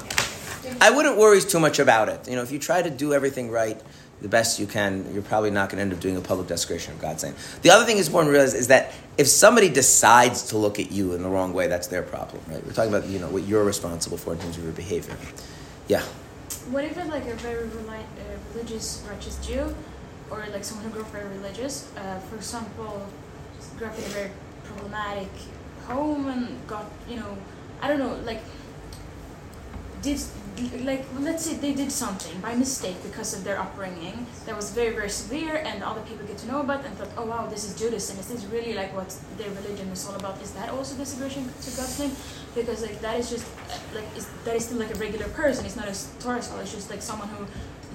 D: Yeah.
A: I wouldn't worry too much about it. You know, if you try to do everything right, the best you can, you're probably not going to end up doing a public desecration of God's name. The other thing is important to realize is that if somebody decides to look at you in the wrong way, that's their problem, right? We're talking about you know what you're responsible for in terms of your behavior. Yeah.
C: What if it's like a very uh, religious, righteous Jew, or like someone who grew up very religious? Uh, for example, grew up in a very problematic home and got, you know, I don't know, like, did, like, let's say they did something by mistake because of their upbringing that was very, very severe, and other people get to know about and thought, oh wow, this is Judaism. Is this really like what their religion is all about? Is that also desecration to God's name? Because like that is just like is, that is still like a regular person. It's not a Torah scholar. It's just like someone who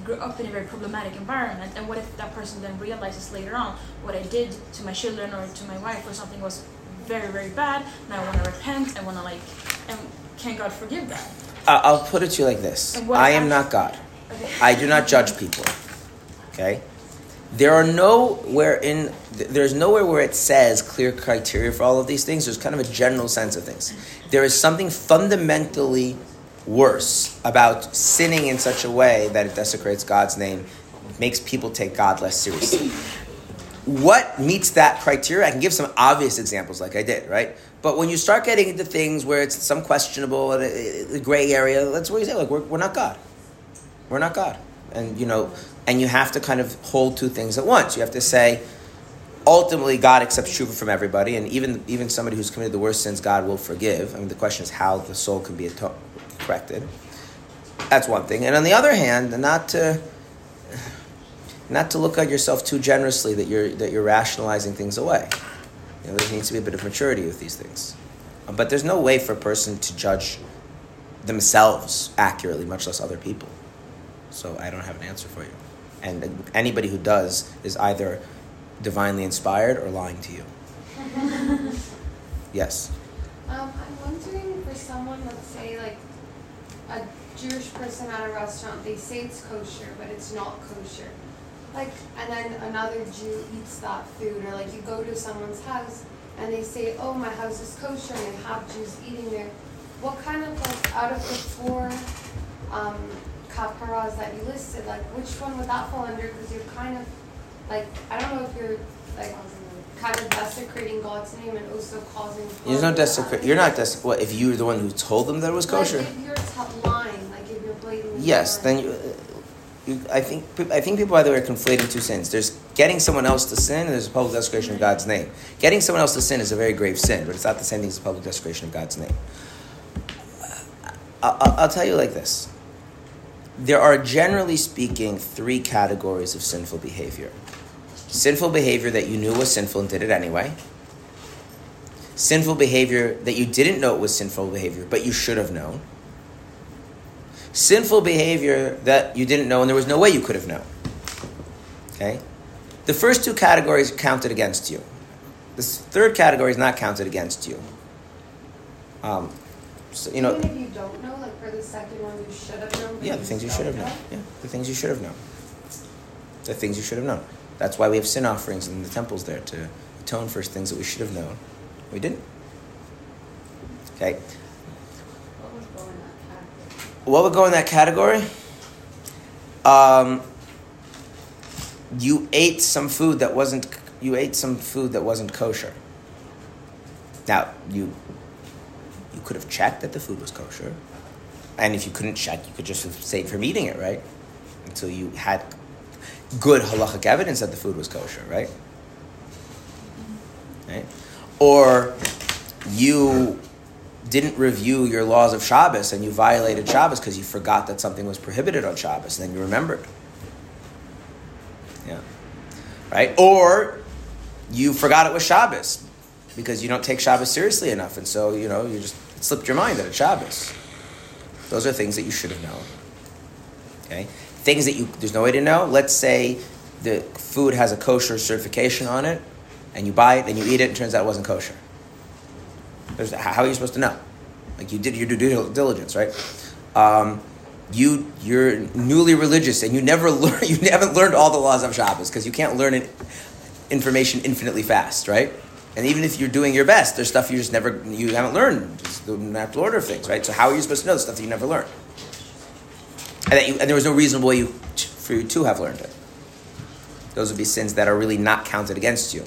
C: grew up in a very problematic environment. And what if that person then realizes later on what I did to my children or to my wife or something was very very bad. and I want to repent. I want to like, and can God forgive that?
A: I- I'll put it to you like this: I am not God.
C: Okay.
A: I do not judge people. Okay? There are nowhere in there's nowhere where it says clear criteria for all of these things. There's kind of a general sense of things. There is something fundamentally worse about sinning in such a way that it desecrates God's name, makes people take God less seriously. What meets that criteria? I can give some obvious examples, like I did, right? But when you start getting into things where it's some questionable, uh, uh, gray area, that's where you say, look, we're, we're not God. We're not God. And you know, and you have to kind of hold two things at once. You have to say, ultimately, God accepts tshuva from everybody, and even even somebody who's committed the worst sins, God will forgive. I mean, the question is how the soul can be ato- corrected. That's one thing. And on the other hand, not to not to look at yourself too generously that you're that you're rationalizing things away. You know, there needs to be a bit of maturity with these things. Uh, But there's no way for a person to judge themselves accurately, much less other people. So I don't have an answer for you. And anybody who does is either divinely inspired or lying to you. (laughs) Yes.
B: Um, I'm wondering for someone, let's say like a Jewish person at a restaurant, they say it's kosher, but it's not kosher. Like, and then another Jew eats that food, or like you go to someone's house and they say, "Oh, my house is kosher," and they have Jews eating there. What kind of like out of the four um, kaparas that you listed, like which one would that fall under? Because you're kind of like I don't know if you're like kind of desecrating God's name and also causing.
A: You're not
B: to
A: desecrate. You're not desecrate. What if you were the one who told them that it was kosher?
B: Like if you're t- lying, like if you're blatantly
A: Yes.
B: lying.
A: Then you. I think I think people by the way are conflating two sins. There's getting someone else to sin, and there's a public desecration of God's name. Getting someone else to sin is a very grave sin, but it's not the same thing as a public desecration of God's name. I- I- I'll tell you like this. There are generally speaking three categories of sinful behavior. Sinful behavior that you knew was sinful and did it anyway. Sinful behavior that you didn't know it was sinful behavior, but you should have known. Sinful behavior that you didn't know and there was no way you could have known. Okay? The first two categories are counted against you. The third category is not counted against you. Um, so, you know,
B: Even if you don't know, like for the second one, you should have known.
A: yeah, the things you should have known. Yeah, the things you should have known. The things you should have known. That's why we have sin offerings in the temples there to atone for things that we should have known. We didn't. Okay.
B: What would go in that category?
A: What would go in that category? Um, you ate some food that wasn't. You ate some food that wasn't kosher. Now you. You could have checked that the food was kosher, and if you couldn't check, you could just abstain from eating it, right? Until you had good halachic evidence that the food was kosher, right? Right? Or you didn't review your laws of Shabbos and you violated Shabbos because you forgot that something was prohibited on Shabbos and then you remembered. Yeah. Right? Or you forgot it was Shabbos because you don't take Shabbos seriously enough and so, you know, you just slipped your mind that it's Shabbos. Those are things that you should have known. Okay? Things that you there's no way to know. Let's say the food has a kosher certification on it and you buy it and you eat it and it turns out it wasn't kosher. There's, how are you supposed to know? Like you did your due diligence, right? Um, you you're newly religious and you never (laughs) learn you haven't learned all the laws of Shabbos because you can't learn information infinitely fast, right? And even if you're doing your best, there's stuff you just never you haven't learned. The natural order of things, right? So how are you supposed to know the stuff that you never learned? And, you, and there was no reasonable way you, for you to have learned it. Those would be sins that are really not counted against you.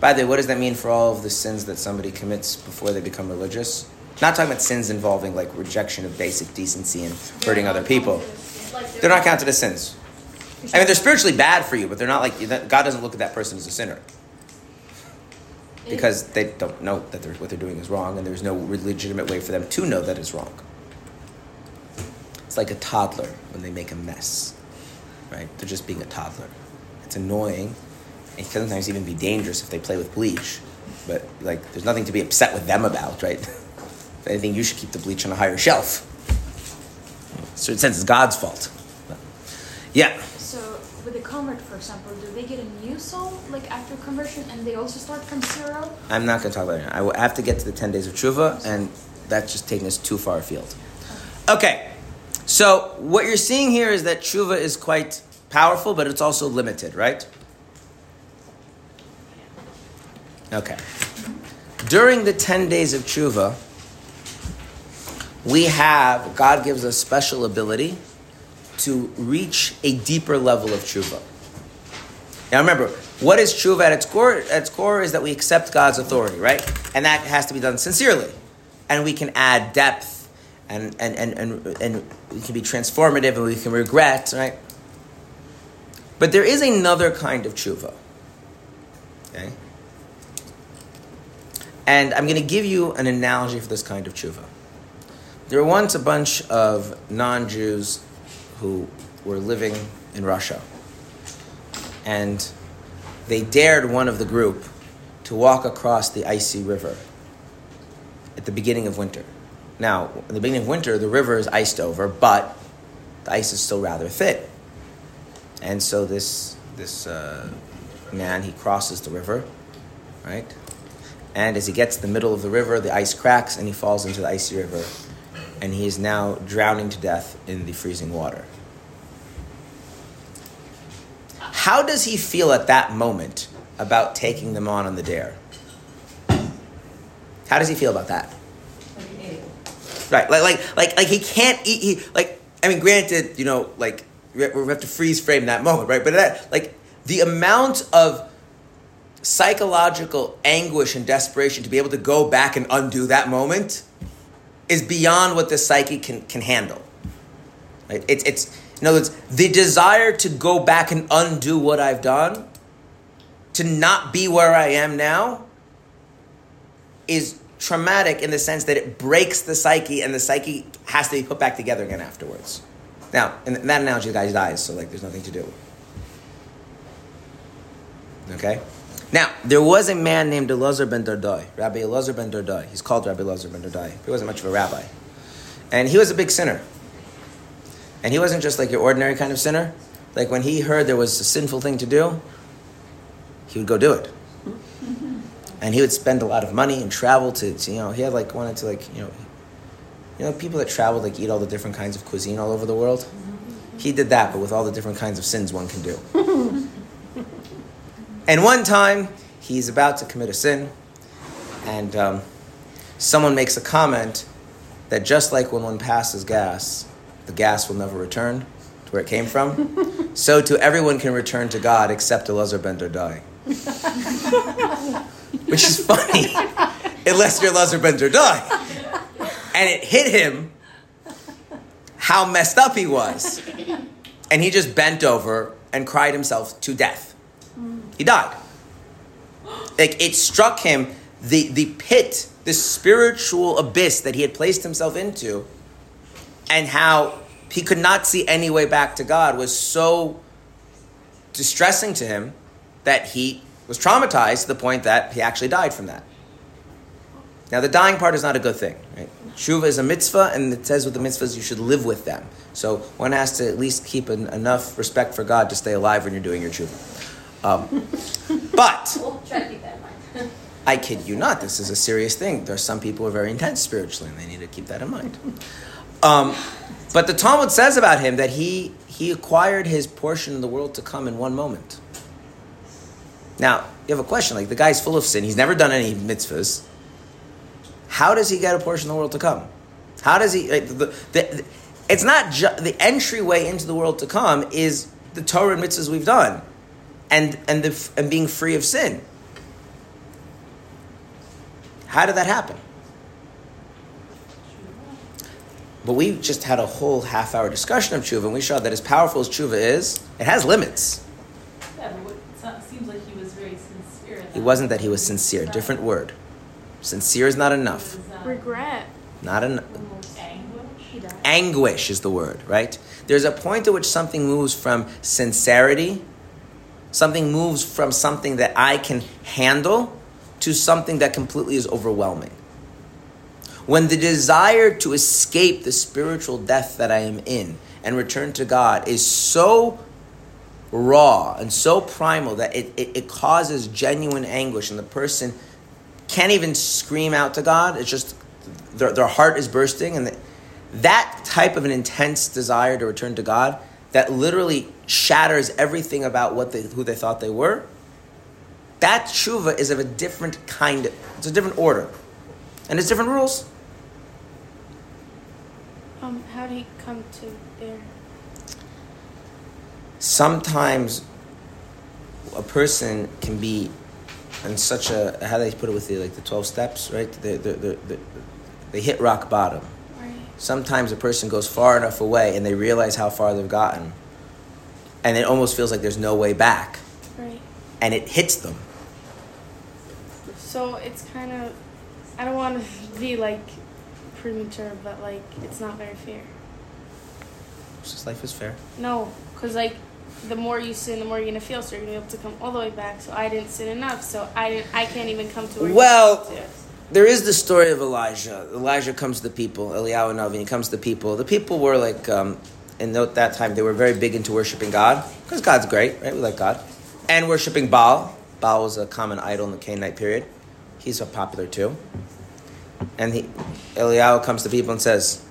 A: By the way, what does that mean for all of the sins that somebody commits before they become religious? Not talking about sins involving like rejection of basic decency and hurting other people. They're not counted as sins. I mean, they're spiritually bad for you, but they're not like God doesn't look at that person as a sinner because they don't know that they're, what they're doing is wrong, and there's no legitimate way for them to know that it's wrong. It's like a toddler when they make a mess, right? They're just being a toddler. It's annoying. It can sometimes even be dangerous if they play with bleach, but like, there's nothing to be upset with them about, right? (laughs) if anything, you should keep the bleach on a higher shelf. In a certain sense, it's God's fault. Yeah.
C: So with a convert, for example, do they get a new soul like after conversion, and they also start from zero?
A: I'm not going to talk about it. I will have to get to the 10 days of tshuva, and that's just taking us too far afield. Okay, so what you're seeing here is that tshuva is quite powerful, but it's also limited, right? Okay. During the 10 days of tshuva, we have, God gives us special ability to reach a deeper level of tshuva. Now remember, what is tshuva at its core? At its core is that we accept God's authority, right? And that has to be done sincerely. And we can add depth and, and, and, and, and it can be transformative and we can regret, right? But there is another kind of tshuva. Okay? And I'm going to give you an analogy for this kind of tshuva. There were once a bunch of non Jews who were living in Russia. And they dared one of the group to walk across the icy river at the beginning of winter. Now, in the beginning of winter, the river is iced over, but the ice is still rather thin. And so this, this uh, man, he crosses the river, right? And as he gets to the middle of the river, the ice cracks and he falls into the icy river and he is now drowning to death in the freezing water. How does he feel at that moment about taking them on on the dare? How does he feel about that? Right, like, like, like, like he can't eat. He like, I mean, granted, you know, like we have to freeze frame that moment, right? But that, like, the amount of psychological anguish and desperation to be able to go back and undo that moment is beyond what the psyche can, can handle. Right? It's, it's, in other words, the desire to go back and undo what I've done, to not be where I am now, is traumatic in the sense that it breaks the psyche and the psyche has to be put back together again afterwards. Now, in that analogy, the guy dies, so like there's nothing to do. Okay? Now, there was a man named Elazar ben Dardai, Rabbi Elazar ben Dardai. He's called Rabbi Elazar ben Dardai. He wasn't much of a rabbi. And he was a big sinner. And he wasn't just like your ordinary kind of sinner. Like when he heard there was a sinful thing to do, he would go do it. And he would spend a lot of money and travel to, to you know, he had like wanted to like, you know, you know, people that travel like eat all the different kinds of cuisine all over the world. He did that, but with all the different kinds of sins one can do. And one time, he's about to commit a sin, and um, someone makes a comment that just like when one passes gas, the gas will never return to where it came from, (laughs) so to everyone can return to God except Elazar ben Dardai. Which is funny, unless you're Elazar ben Dardai. And it hit him how messed up he was. And he just bent over and cried himself to death. He died. Like it struck him the, the pit, the spiritual abyss that he had placed himself into, and how he could not see any way back to God was so distressing to him that he was traumatized to the point that he actually died from that. Now, the dying part is not a good thing. Right? Shuva is a mitzvah, and it says with the mitzvahs you should live with them. So one has to at least keep an, enough respect for God to stay alive when you're doing your tshuva. Um, but (laughs)
B: We'll try to keep that in mind.
A: I kid you not, this is a serious thing. There are some people who are very intense spiritually, and they need to keep that in mind. Um, But the Talmud says about him that he he acquired his portion in the world to come in one moment. Now, you have a question like the guy's full of sin, he's never done any mitzvahs. How does he get a portion of the world to come? How does he? Like, the, the, the, it's not ju- the entryway into the world to come is the Torah and mitzvahs we've done, and and the and being free of sin. How did that happen? But we just had a whole half hour discussion of tshuva, and we showed that as powerful as tshuva is, it has limits.
H: Yeah, but it seems like he was very sincere.
A: It wasn't that he was sincere. Different word. Sincere is not enough.
E: Regret.
A: Not enough.
H: Anguish.
A: Anguish is the word, right? There's a point at which something moves from sincerity, something moves from something that I can handle to something that completely is overwhelming. When the desire to escape the spiritual death that I am in and return to God is so raw and so primal that it, it, it causes genuine anguish and the person can't even scream out to God. It's just their, their heart is bursting and the, that type of an intense desire to return to God that literally shatters everything about what they, who they thought they were. That tshuva is of a different kind. It's a different order, and it's different rules.
E: Um, how did he come to there?
A: Sometimes a person can be in such a how do they put it with the like the twelve steps, right? They, they, they, they, they hit rock bottom. Sometimes a person goes far enough away and they realize how far they've gotten, and it almost feels like there's no way back,
E: Right.
A: and it hits them.
E: So it's kind of, I don't want to (laughs) be like premature, but like it's not very fair.
A: Just life is fair.
E: No, because like the more you sin, the more you're gonna feel. So you're gonna be able to come all the way back. So I didn't sin enough. So I didn't. I can't even come to where.
A: Well,
E: to.
A: There is the story of Elijah. Elijah comes to the people. Eliyahu Navi he comes to the people. The people were like, um, in that time, they were very big into worshiping God because God's great, right? We like God, and worshiping Baal. Baal was a common idol in the Canaanite period. He's so popular too. And he, Eliyahu comes to people and says,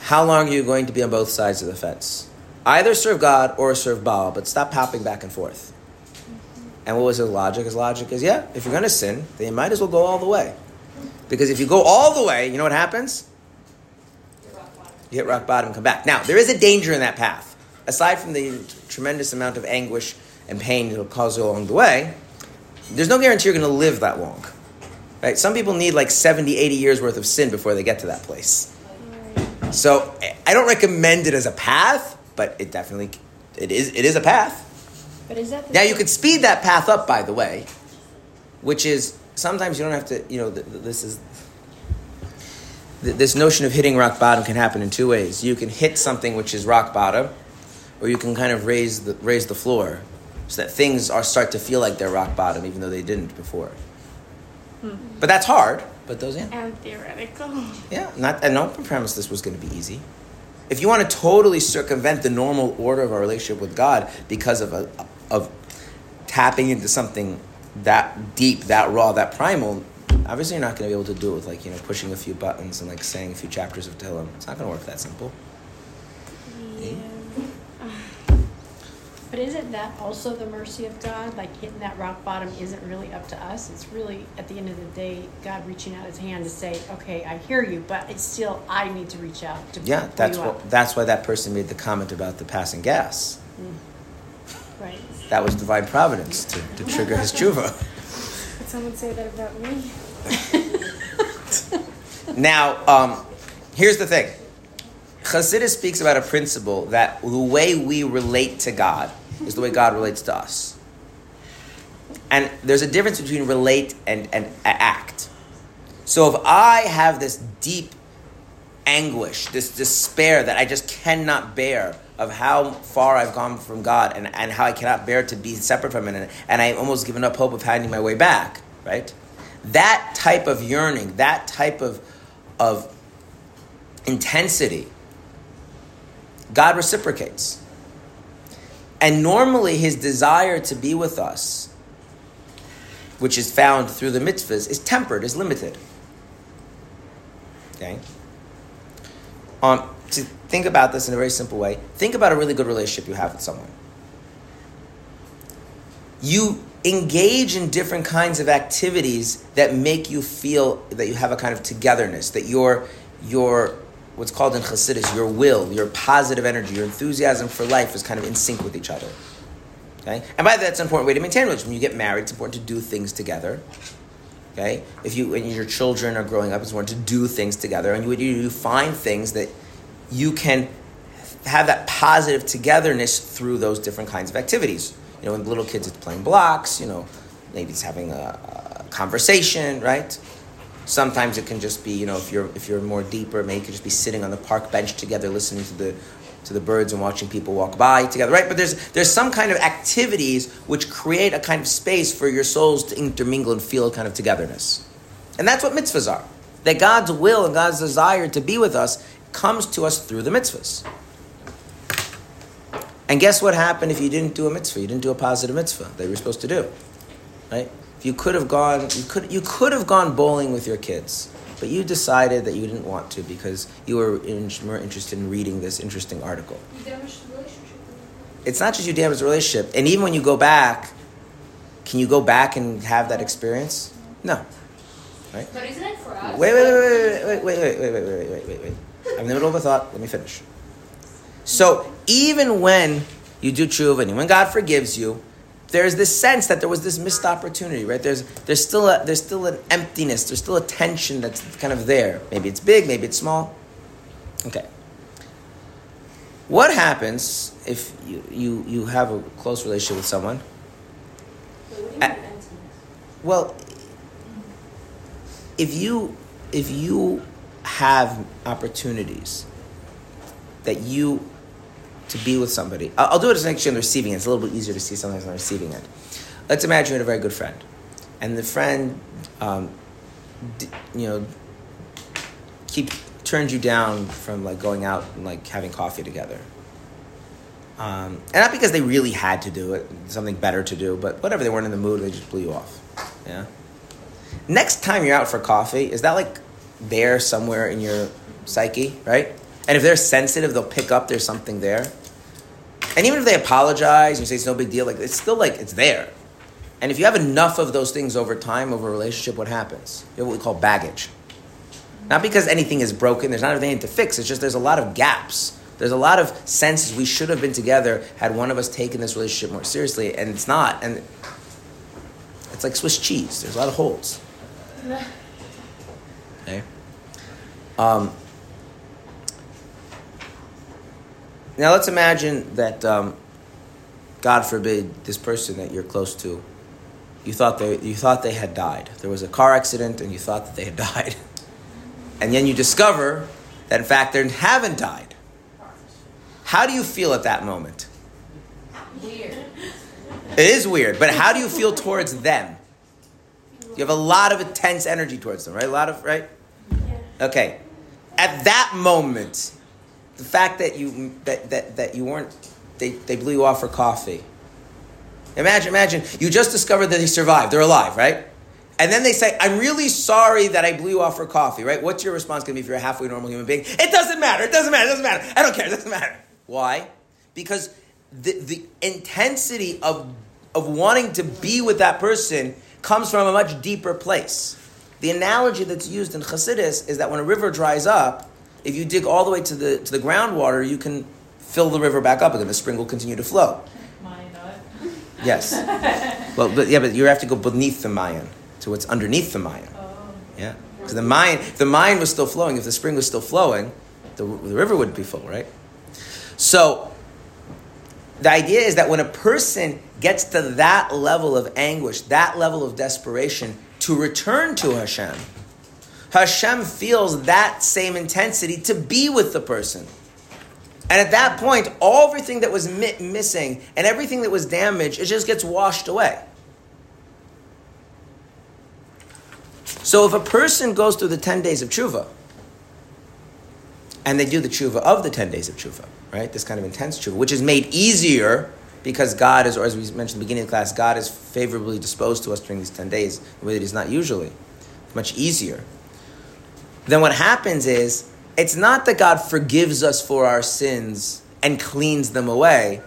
A: "How long are you going to be on both sides of the fence? Either serve God or serve Baal, but stop hopping back and forth." And what was his logic? His logic is, yeah, if you're going to sin, then you might as well go all the way. Because if you go all the way, you know what happens? You hit rock bottom come back. Now, there is a danger in that path. Aside from the tremendous amount of anguish and pain it'll cause you along the way, there's no guarantee you're going to live that long. Right? Some people need like 70, 80 years worth of sin before they get to that place. So I don't recommend it as a path, but it definitely it is it is a path.
G: But is that the
A: Now you could speed that path up, by the way, which is sometimes you don't have to. You know, th- th- this is th- this notion of hitting rock bottom can happen in two ways. You can hit something which is rock bottom, or you can kind of raise the raise the floor so that things are start to feel like they're rock bottom, even though they didn't before. Hmm. But that's hard. But those, yeah,
E: And theoretical.
A: yeah, not. And no premise this was going to be easy. If you want to totally circumvent the normal order of our relationship with God because of a of tapping into something that deep, that raw, that primal, obviously you're not going to be able to do it with like you know pushing a few buttons and like saying a few chapters of Tehillim. It's not going to work that simple.
E: Yeah. Eh? (sighs)
G: But isn't that also the mercy of God? Like hitting that rock bottom isn't really up to us. It's really at the end of the day, God reaching out His hand to say, "Okay, I hear you, but it's still I need to reach out to
A: Yeah, that's
G: you
A: what.
G: up."
A: That's why that person made the comment about the passing gas. Mm.
G: Right.
A: That was divine providence to, to trigger his tshuva. (laughs)
E: Could someone say that about me? (laughs)
A: Now, um, here's the thing. Chassidus speaks about a principle that the way we relate to God is the way God relates to us. And there's a difference between relate and, and act. So if I have this deep anguish, this despair that I just cannot bear of how far I've gone from God and, and how I cannot bear to be separate from it, and, and I've almost given up hope of finding my way back, right? That type of yearning, that type of, of intensity, God reciprocates. And normally his desire to be with us, which is found through the mitzvahs, is tempered, is limited. Okay? Um, to think about this in a very simple way. Think about a really good relationship you have with someone. You engage in different kinds of activities that make you feel that you have a kind of togetherness, that your your what's called in Chassidus, your will, your positive energy, your enthusiasm for life is kind of in sync with each other. Okay? And by that, that's an important way to maintain relationship. When you get married, it's important to do things together. Okay? If you and your children are growing up, it's important to do things together. And you, you find things that you can have that positive togetherness through those different kinds of activities. You know, when little kids, it's playing blocks, you know, maybe it's having a, a conversation, right? Sometimes it can just be, you know, if you're if you're more deeper, maybe it could just be sitting on the park bench together, listening to the to the birds and watching people walk by together, right? But there's there's some kind of activities which create a kind of space for your souls to intermingle and feel a kind of togetherness, and that's what mitzvahs are. That God's will and God's desire to be with us comes to us through the mitzvahs. And guess what happened if you didn't do a mitzvah? You didn't do a positive mitzvah that you were supposed to do, right? If you could have gone, you could you could have gone bowling with your kids, but you decided that you didn't want to because you were in, more interested in reading this interesting article.
D: You damaged the relationship.
A: It's not just you damage the relationship, and even when you go back, can you go back and have that experience? No. Right?
D: But isn't it for us?
A: Wait, wait, wait, wait, wait, wait, wait, wait, wait, wait, wait, wait, wait. I'm in the middle of a thought. Let me finish. So even when you do tshuva and when God forgives you, there's this sense that there was this missed opportunity, right? There's there's still a there's still an emptiness. There's still a tension that's kind of there. Maybe it's big, maybe it's small. Okay. What happens if you you, you have a close relationship with someone? Well, if you if you have opportunities that you to be with somebody, I'll, do it as actually on the receiving end. It's a little bit easier to see sometimes on the receiving end. Let's imagine you had a very good friend, and the friend, um, d- you know, keep turned you down from like going out and like having coffee together. Um, and not because they really had to do it, something better to do, but whatever, they weren't in the mood, they just blew you off. Yeah. Next time you're out for coffee, is that like there somewhere in your psyche, right? And if they're sensitive, they'll pick up there's something there. And even if they apologize, you say it's no big deal, like it's still like it's there. And if you have enough of those things over time, over a relationship, what happens? You have what we call baggage. Not because anything is broken, there's not anything to fix, it's just there's a lot of gaps. There's a lot of senses we should have been together had one of us taken this relationship more seriously, and it's not. And it's like Swiss cheese. There's a lot of holes. (laughs) Um, now let's imagine that, um, God forbid, this person that you're close to, you thought they you thought they had died. There was a car accident, and you thought that they had (laughs) died, and then you discover that in fact they haven't died. How do you feel at that moment?
D: Weird.
A: It is weird, but how do you feel towards them? You have a lot of intense energy towards them, right? A lot of right. Okay, at that moment, the fact that you that that, that you weren't they, they blew you off for coffee. Imagine, imagine you just discovered that they survived. They're alive, right? And then they say, "I'm really sorry that I blew you off for coffee." Right? What's your response to be if you're a halfway normal human being? It doesn't matter. It doesn't matter. It doesn't matter. I don't care. It doesn't matter. Why? Because the the intensity of of wanting to be with that person comes from a much deeper place. The analogy that's used in Chassidus is that when a river dries up, if you dig all the way to the to the groundwater, you can fill the river back up again. The spring will continue to flow. Yes. (laughs) well, but yeah, but you have to go beneath the Mayan to what's underneath the Mayan.
H: oh.
A: Yeah. Because the Mayan, the Mayan was still flowing, if the spring was still flowing, the, the river would be full, right? So the idea is that when a person gets to that level of anguish, that level of desperation to return to Hashem, Hashem feels that same intensity to be with the person. And at that point, all everything that was mi- missing and everything that was damaged, it just gets washed away. So if a person goes through the 10 days of tshuva, and they do the tshuva of the 10 days of tshuva, right? This kind of intense tshuva, which is made easier because God is, or as we mentioned at the beginning of the class, God is favorably disposed to us during these 10 days, in a way that He's not usually. Much easier. Then what happens is it's not that God forgives us for our sins and cleans them away.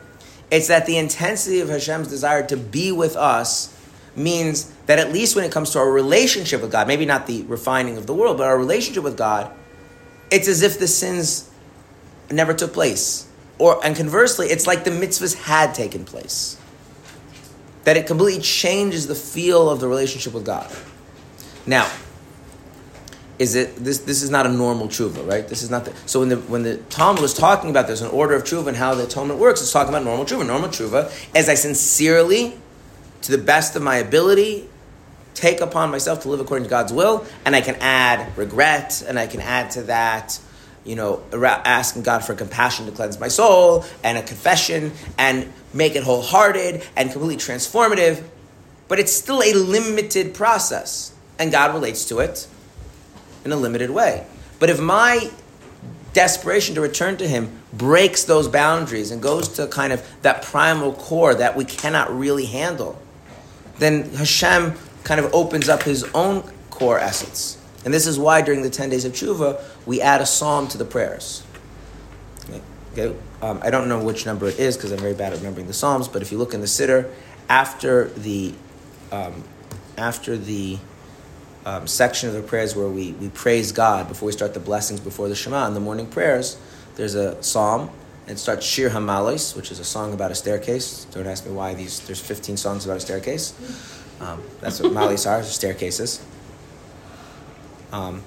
A: It's that the intensity of Hashem's desire to be with us means that at least when it comes to our relationship with God, maybe not the refining of the world, but our relationship with God, it's as if the sins never took place. Or and conversely, it's like the mitzvahs had taken place. That it completely changes the feel of the relationship with God. Now, is it this this is not a normal tshuva, right? This is not the so when the when the Talmud was talking about this, an order of tshuva and how the atonement works, it's talking about normal tshuva. Normal tshuva, as I sincerely, to the best of my ability, take upon myself to live according to God's will, and I can add regret, and I can add to that, you know, asking God for compassion to cleanse my soul, and a confession, and make it wholehearted and completely transformative. But it's still a limited process, and God relates to it in a limited way. But if my desperation to return to Him breaks those boundaries and goes to kind of that primal core that we cannot really handle, then Hashem kind of opens up His own core essence. And this is why during the 10 days of tshuva, we add a psalm to the prayers. Okay? Um, I don't know which number it is because I'm very bad at remembering the psalms, but if you look in the Siddur, after the, um, after the um, section of the prayers where we, we praise God before we start the blessings before the Shema in the morning prayers, there's a psalm. And starts Shir Hamalis, which is a song about a staircase. Don't ask me why these. There's 15 songs about a staircase. Um, that's what malis are, staircases. Um,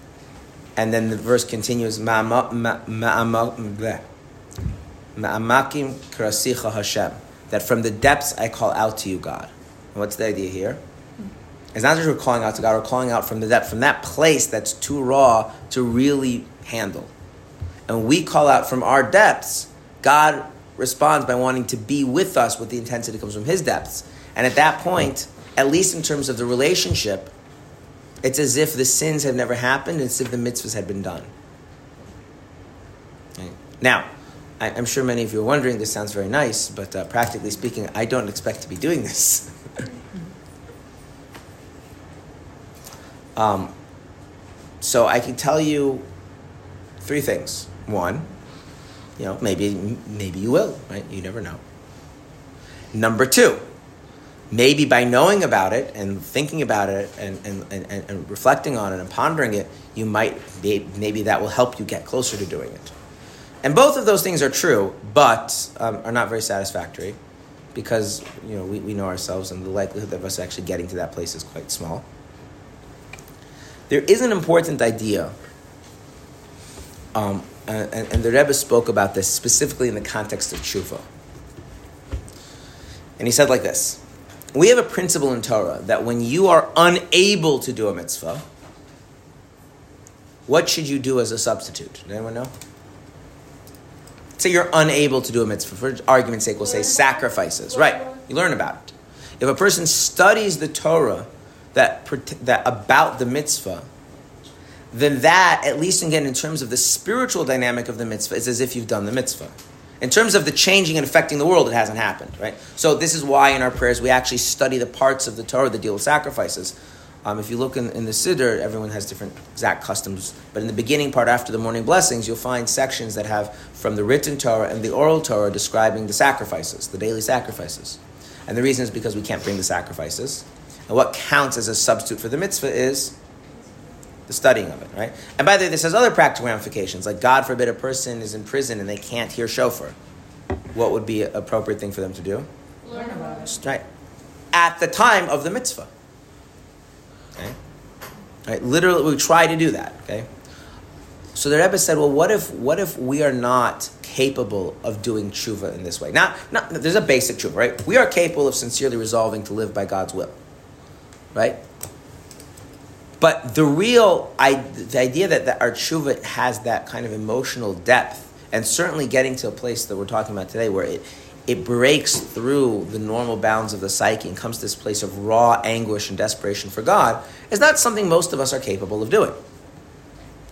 A: and then the verse continues, Ma'amakim krasicha Hashem. That from the depths I call out to you, God. And what's the idea here? It's not just we're calling out to God, we're calling out from the depth, from that place that's too raw to really handle. And we call out from our depths, God responds by wanting to be with us with the intensity that comes from his depths. And at that point, at least in terms of the relationship, it's as if the sins have never happened, it's as if the mitzvahs had been done. Okay. Now, I, am sure many of you are wondering, this sounds very nice, but uh, practically speaking, I don't expect to be doing this. (laughs) Um, so I can tell you three things. One, you know, maybe maybe you will, right? You never know. Number two, maybe by knowing about it and thinking about it and, and, and, and reflecting on it and pondering it, you might be, maybe that will help you get closer to doing it. And both of those things are true, but um, are not very satisfactory because you know we, we know ourselves and the likelihood of us actually getting to that place is quite small. There is an important idea, um, and, and, the Rebbe spoke about this specifically in the context of tshuva. And he said like this We have a principle in Torah that when you are unable to do a mitzvah, what should you do as a substitute? Does anyone know? Say you're unable to do a mitzvah. For argument's sake, we'll say sacrifices. Right. You learn about it. If a person studies the Torah that, that about the mitzvah, then that, at least again in terms of the spiritual dynamic of the mitzvah, is as if you've done the mitzvah. In terms of the changing and affecting the world, it hasn't happened, right? So this is why in our prayers we actually study the parts of the Torah that deal with sacrifices. Um, if you look in, in the Siddur, everyone has different exact customs. But in the beginning part, after the morning blessings, you'll find sections that have from the written Torah and the oral Torah describing the sacrifices, the daily sacrifices. And the reason is because we can't bring the sacrifices. And what counts as a substitute for the mitzvah is the studying of it, right? And by the way, this has other practical ramifications. Like, God forbid a person is in prison and they can't hear shofar. What would be an appropriate thing for them to do?
D: Learn about it.
A: Right. At the time of the mitzvah. Okay? Right? Literally, we try to do that, okay? So the Rebbe said, well, what if, what if we are not capable of doing tshuva in this way? Now, not, there's a basic tshuva, right? We are capable of sincerely resolving to live by God's will right? But the real, I, the idea that, that our tshuva has that kind of emotional depth, and certainly getting to a place that we're talking about today where it, it breaks through the normal bounds of the psyche and comes to this place of raw anguish and desperation for God, is not something most of us are capable of doing.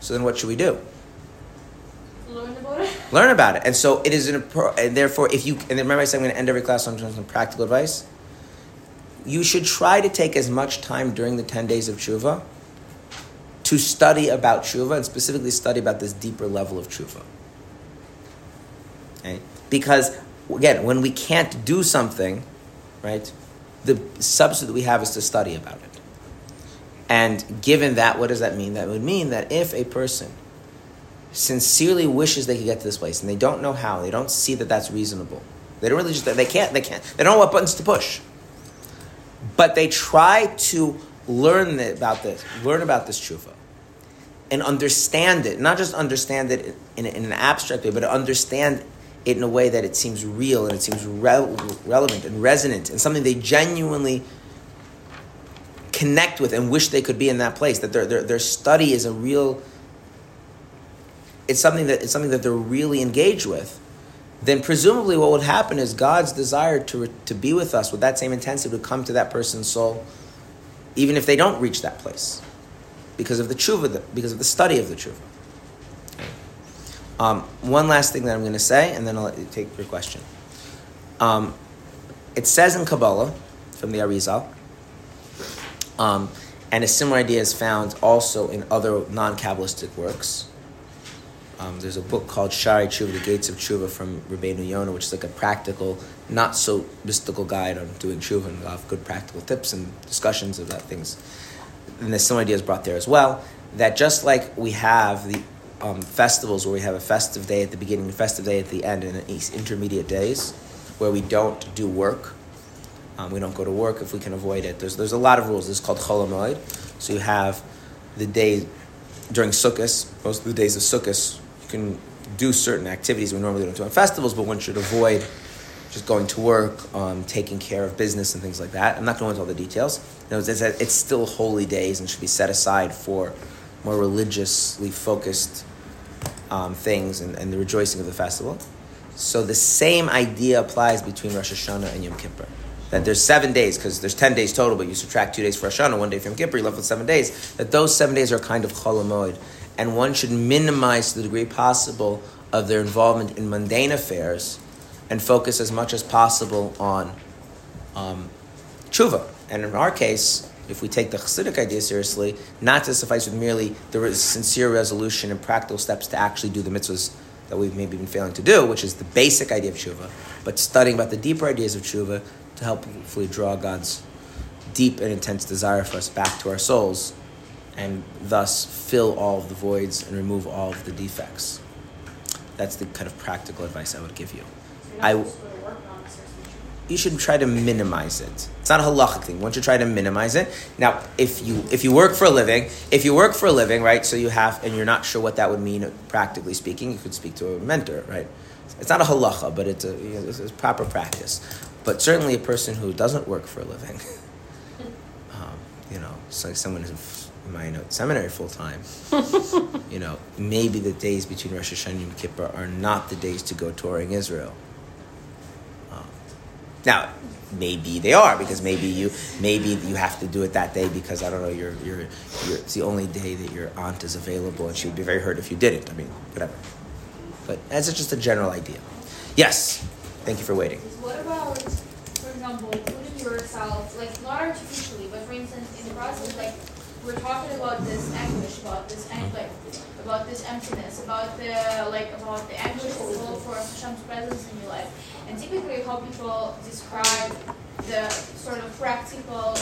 A: So then what should we do?
D: Learn about it. (laughs)
A: Learn about it. And so it is an, and therefore, if you, and remember I said I'm going to end every class on some practical advice? you should try to take as much time during the 10 days of tshuva to study about tshuva and specifically study about this deeper level of tshuva. Okay? Because again, when we can't do something, right, the substitute we have is to study about it. And given that, what does that mean? That would mean that if a person sincerely wishes they could get to this place and they don't know how, they don't see that that's reasonable. They don't really just they can't they can't they don't know what buttons to push. But they try to learn about this, learn about this tshuva, and understand it. Not just understand it in, in an abstract way, but understand it in a way that it seems real and it seems re- relevant and resonant and something they genuinely connect with and wish they could be in that place. That their, their, their study is a real. It's something that it's something that they're really engaged with. Then presumably, what would happen is God's desire to to be with us with that same intensity would come to that person's soul, even if they don't reach that place, because of the tshuva, because of the study of the tshuva. Um, one last thing that I'm going to say, and then I'll let you take your question. Um, it says in Kabbalah, from the Arizal, um, and a similar idea is found also in other non-Kabbalistic works. Um, there's a book called Shaarei Tshuva, The Gates of Tshuva from Rabbeinu Yonah, which is like a practical, not so mystical guide on doing tshuva and a lot of good practical tips and discussions of that things. And there's some ideas brought there as well. That just like we have the um, festivals where we have a festive day at the beginning, a festive day at the end, and intermediate days where we don't do work, um, we don't go to work if we can avoid it. There's, there's a lot of rules. This is called Chol Hamoed. So you have the day during Sukkot, most of the days of Sukkot, you can do certain activities we normally don't do on festivals, but one should avoid just going to work, um, taking care of business and things like that. I'm not going into all the details. No, it's, it's still holy days and should be set aside for more religiously focused um, things and, and the rejoicing of the festival. So the same idea applies between Rosh Hashanah and Yom Kippur that there's seven days, because there's 10 days total, but you subtract two days for Rosh Hashanah, one day from Yom Kippur, you're left with seven days, that those seven days are kind of chol hamoed. And one should minimize to the degree possible of their involvement in mundane affairs and focus as much as possible on um, tshuva. And in our case, if we take the Chassidic idea seriously, not to suffice with merely the sincere resolution and practical steps to actually do the mitzvahs that we've maybe been failing to do, which is the basic idea of tshuva, but studying about the deeper ideas of tshuva to help hopefully draw God's deep and intense desire for us back to our souls and thus fill all of the voids and remove all of the defects. That's the kind of practical advice I would give you. I, you should try to minimize it. It's not a halachic thing. One should try to minimize it. Now, if you if you work for a living, if you work for a living, right? So you have, and you're not sure what that would mean practically speaking. You could speak to a mentor, right? It's not a halacha, but it's a, you know, it's proper practice. But certainly a person who doesn't work for a living, (laughs) um, you know, so someone who's in Mayanot seminary full time, (laughs) you know, maybe the days between Rosh Hashanah and Yom Kippur are not the days to go touring Israel. Now, maybe they are because maybe you maybe you have to do it that day because I don't know you're, you're, you're it's the only day that your aunt is available and she would be very hurt if you didn't. I mean, whatever. But that's just a general idea. Yes. Thank you for waiting.
D: What about, for example, putting yourself, like not artificially, but for instance, in the process, like we're talking about this anguish, about this and like about this emptiness, about the like about the anguish for Hashem's presence in your life, and typically how people describe the sort of practical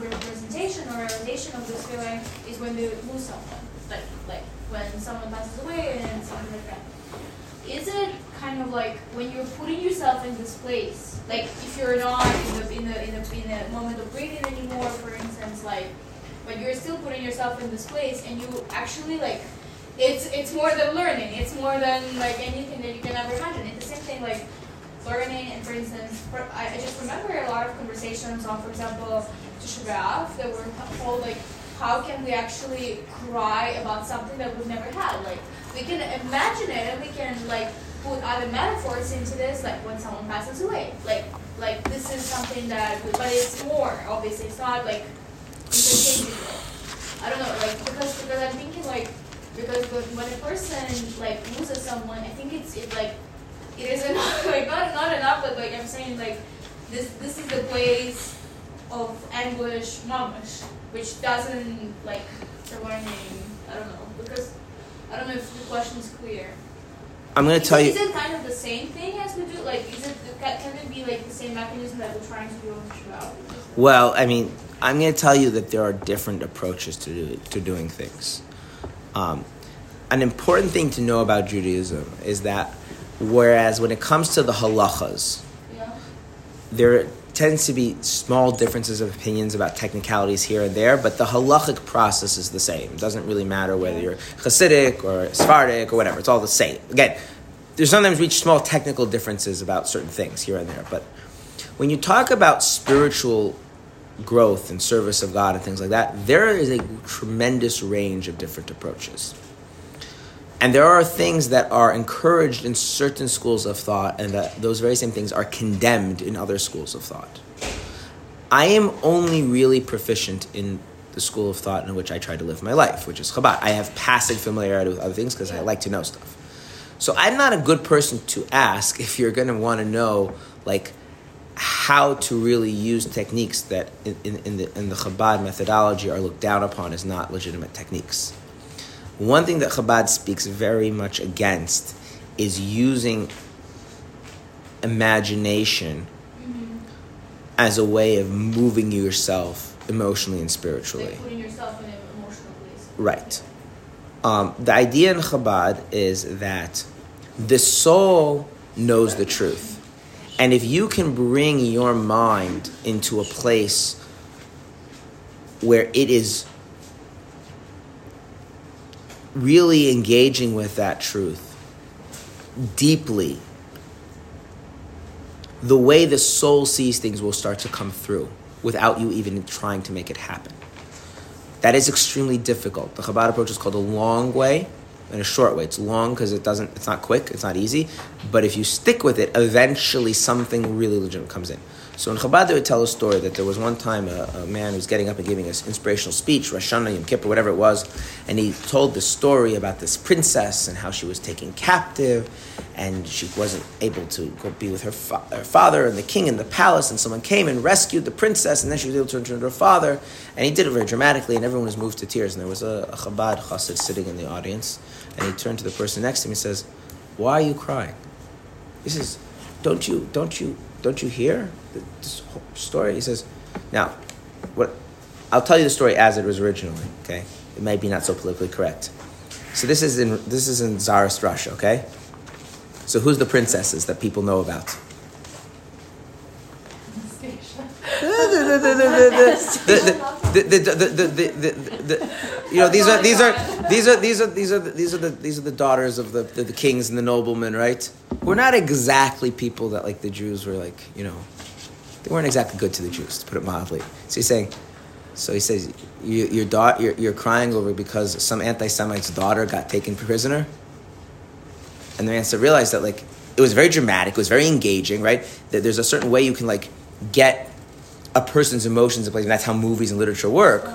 D: representation or realization of this feeling is when they lose someone, like like when someone passes away and something like that is it kind of like when you're putting yourself in this place, like if you're not in the in the in the, in the moment of breathing anymore, for instance, like, but you're still putting yourself in this place, and you actually like, it's it's more than learning. It's more than like anything that you can ever imagine. It's the same thing like learning, and for instance, for, I, I just remember a lot of conversations on, for example, Tisha B'av that were told like, how can we actually cry about something that we've never had, like we can imagine it and we can like put other metaphors into this, like when someone passes away. Like like this is something that, but it's more obviously. It's not like interchangeable. I don't know, like because because I'm thinking like because when a person like loses someone, I think it's it like it is enough, (laughs) like not not enough, but like I'm saying like this this is the place of anguish, mamish, which doesn't like learning. I don't know because I don't know if the question is clear.
A: I'm going to tell
D: it-
A: you.
D: Is it kind of the same thing as we do? Like, is it ca- can it be like the same mechanism that we're trying to do on Shabbat?
A: Well, I mean, I'm going to tell you that there are different approaches to do, to doing things. Um, an important thing to know about Judaism is that whereas when it comes to the halachas,
D: Yeah.
A: there tends to be small differences of opinions about technicalities here and there, but the halachic process is the same. It doesn't really matter whether you're Hasidic or Sephardic or whatever. It's all the same. Again, there's sometimes reach small technical differences about certain things here and there, but when you talk about spiritual growth and service of God and things like that, there is a tremendous range of different approaches. And there are things that are encouraged in certain schools of thought, and that those very same things are condemned in other schools of thought. I am only really proficient in the school of thought in which I try to live my life, which is Chabad. I have passive familiarity with other things because I like to know stuff. So I'm not a good person to ask if you're going to want to know, like, how to really use techniques that in, in, in, the, in the Chabad methodology are looked down upon as not legitimate techniques. One thing that Chabad speaks very much against is using imagination as a way of moving yourself emotionally and spiritually.
D: Like putting yourself in an emotional place.
A: Right. Um, the idea in Chabad is that the soul knows the truth. And if you can bring your mind into a place where it is really engaging with that truth deeply, the way the soul sees things will start to come through without you even trying to make it happen. That is extremely difficult. The Chabad approach is called a long way and a short way. It's long because it doesn't. It's not quick. It's not easy. But if you stick with it, eventually something really legitimate comes in. So in Chabad, they would tell a story that there was one time a, a man who was getting up and giving an inspirational speech, Rosh Hashanah, Yom Kippur, whatever it was, and he told the story about this princess and how she was taken captive, and she wasn't able to go be with her, fa- her father and the king in the palace, and someone came and rescued the princess, and then she was able to return to her father, and he did it very dramatically, and everyone was moved to tears, and there was a, a Chabad chassid sitting in the audience, and he turned to the person next to him and says, "Why are you crying?" He says, "Don't you, don't you, don't you hear th- this whole story?" He says, "Now, what? I'll tell you the story as it was originally. Okay, it might be not so politically correct. So this is in this is in Tsarist Russia. Okay, so who's the princesses that people know about? (laughs) the, the, the, (laughs) you know these are these are these are these are these are the, these are the these are the daughters of the, the, kings and the noblemen, right? We're not exactly people that like the Jews were like, you know, they weren't exactly good to the Jews, to put it mildly. So he's saying, so he says, you, your daughter, you're, you're crying over because some anti-Semite's daughter got taken prisoner, and the man said, realized that like it was very dramatic, it was very engaging, right? That there's a certain way you can like get a person's emotions in place, and that's how movies and literature work.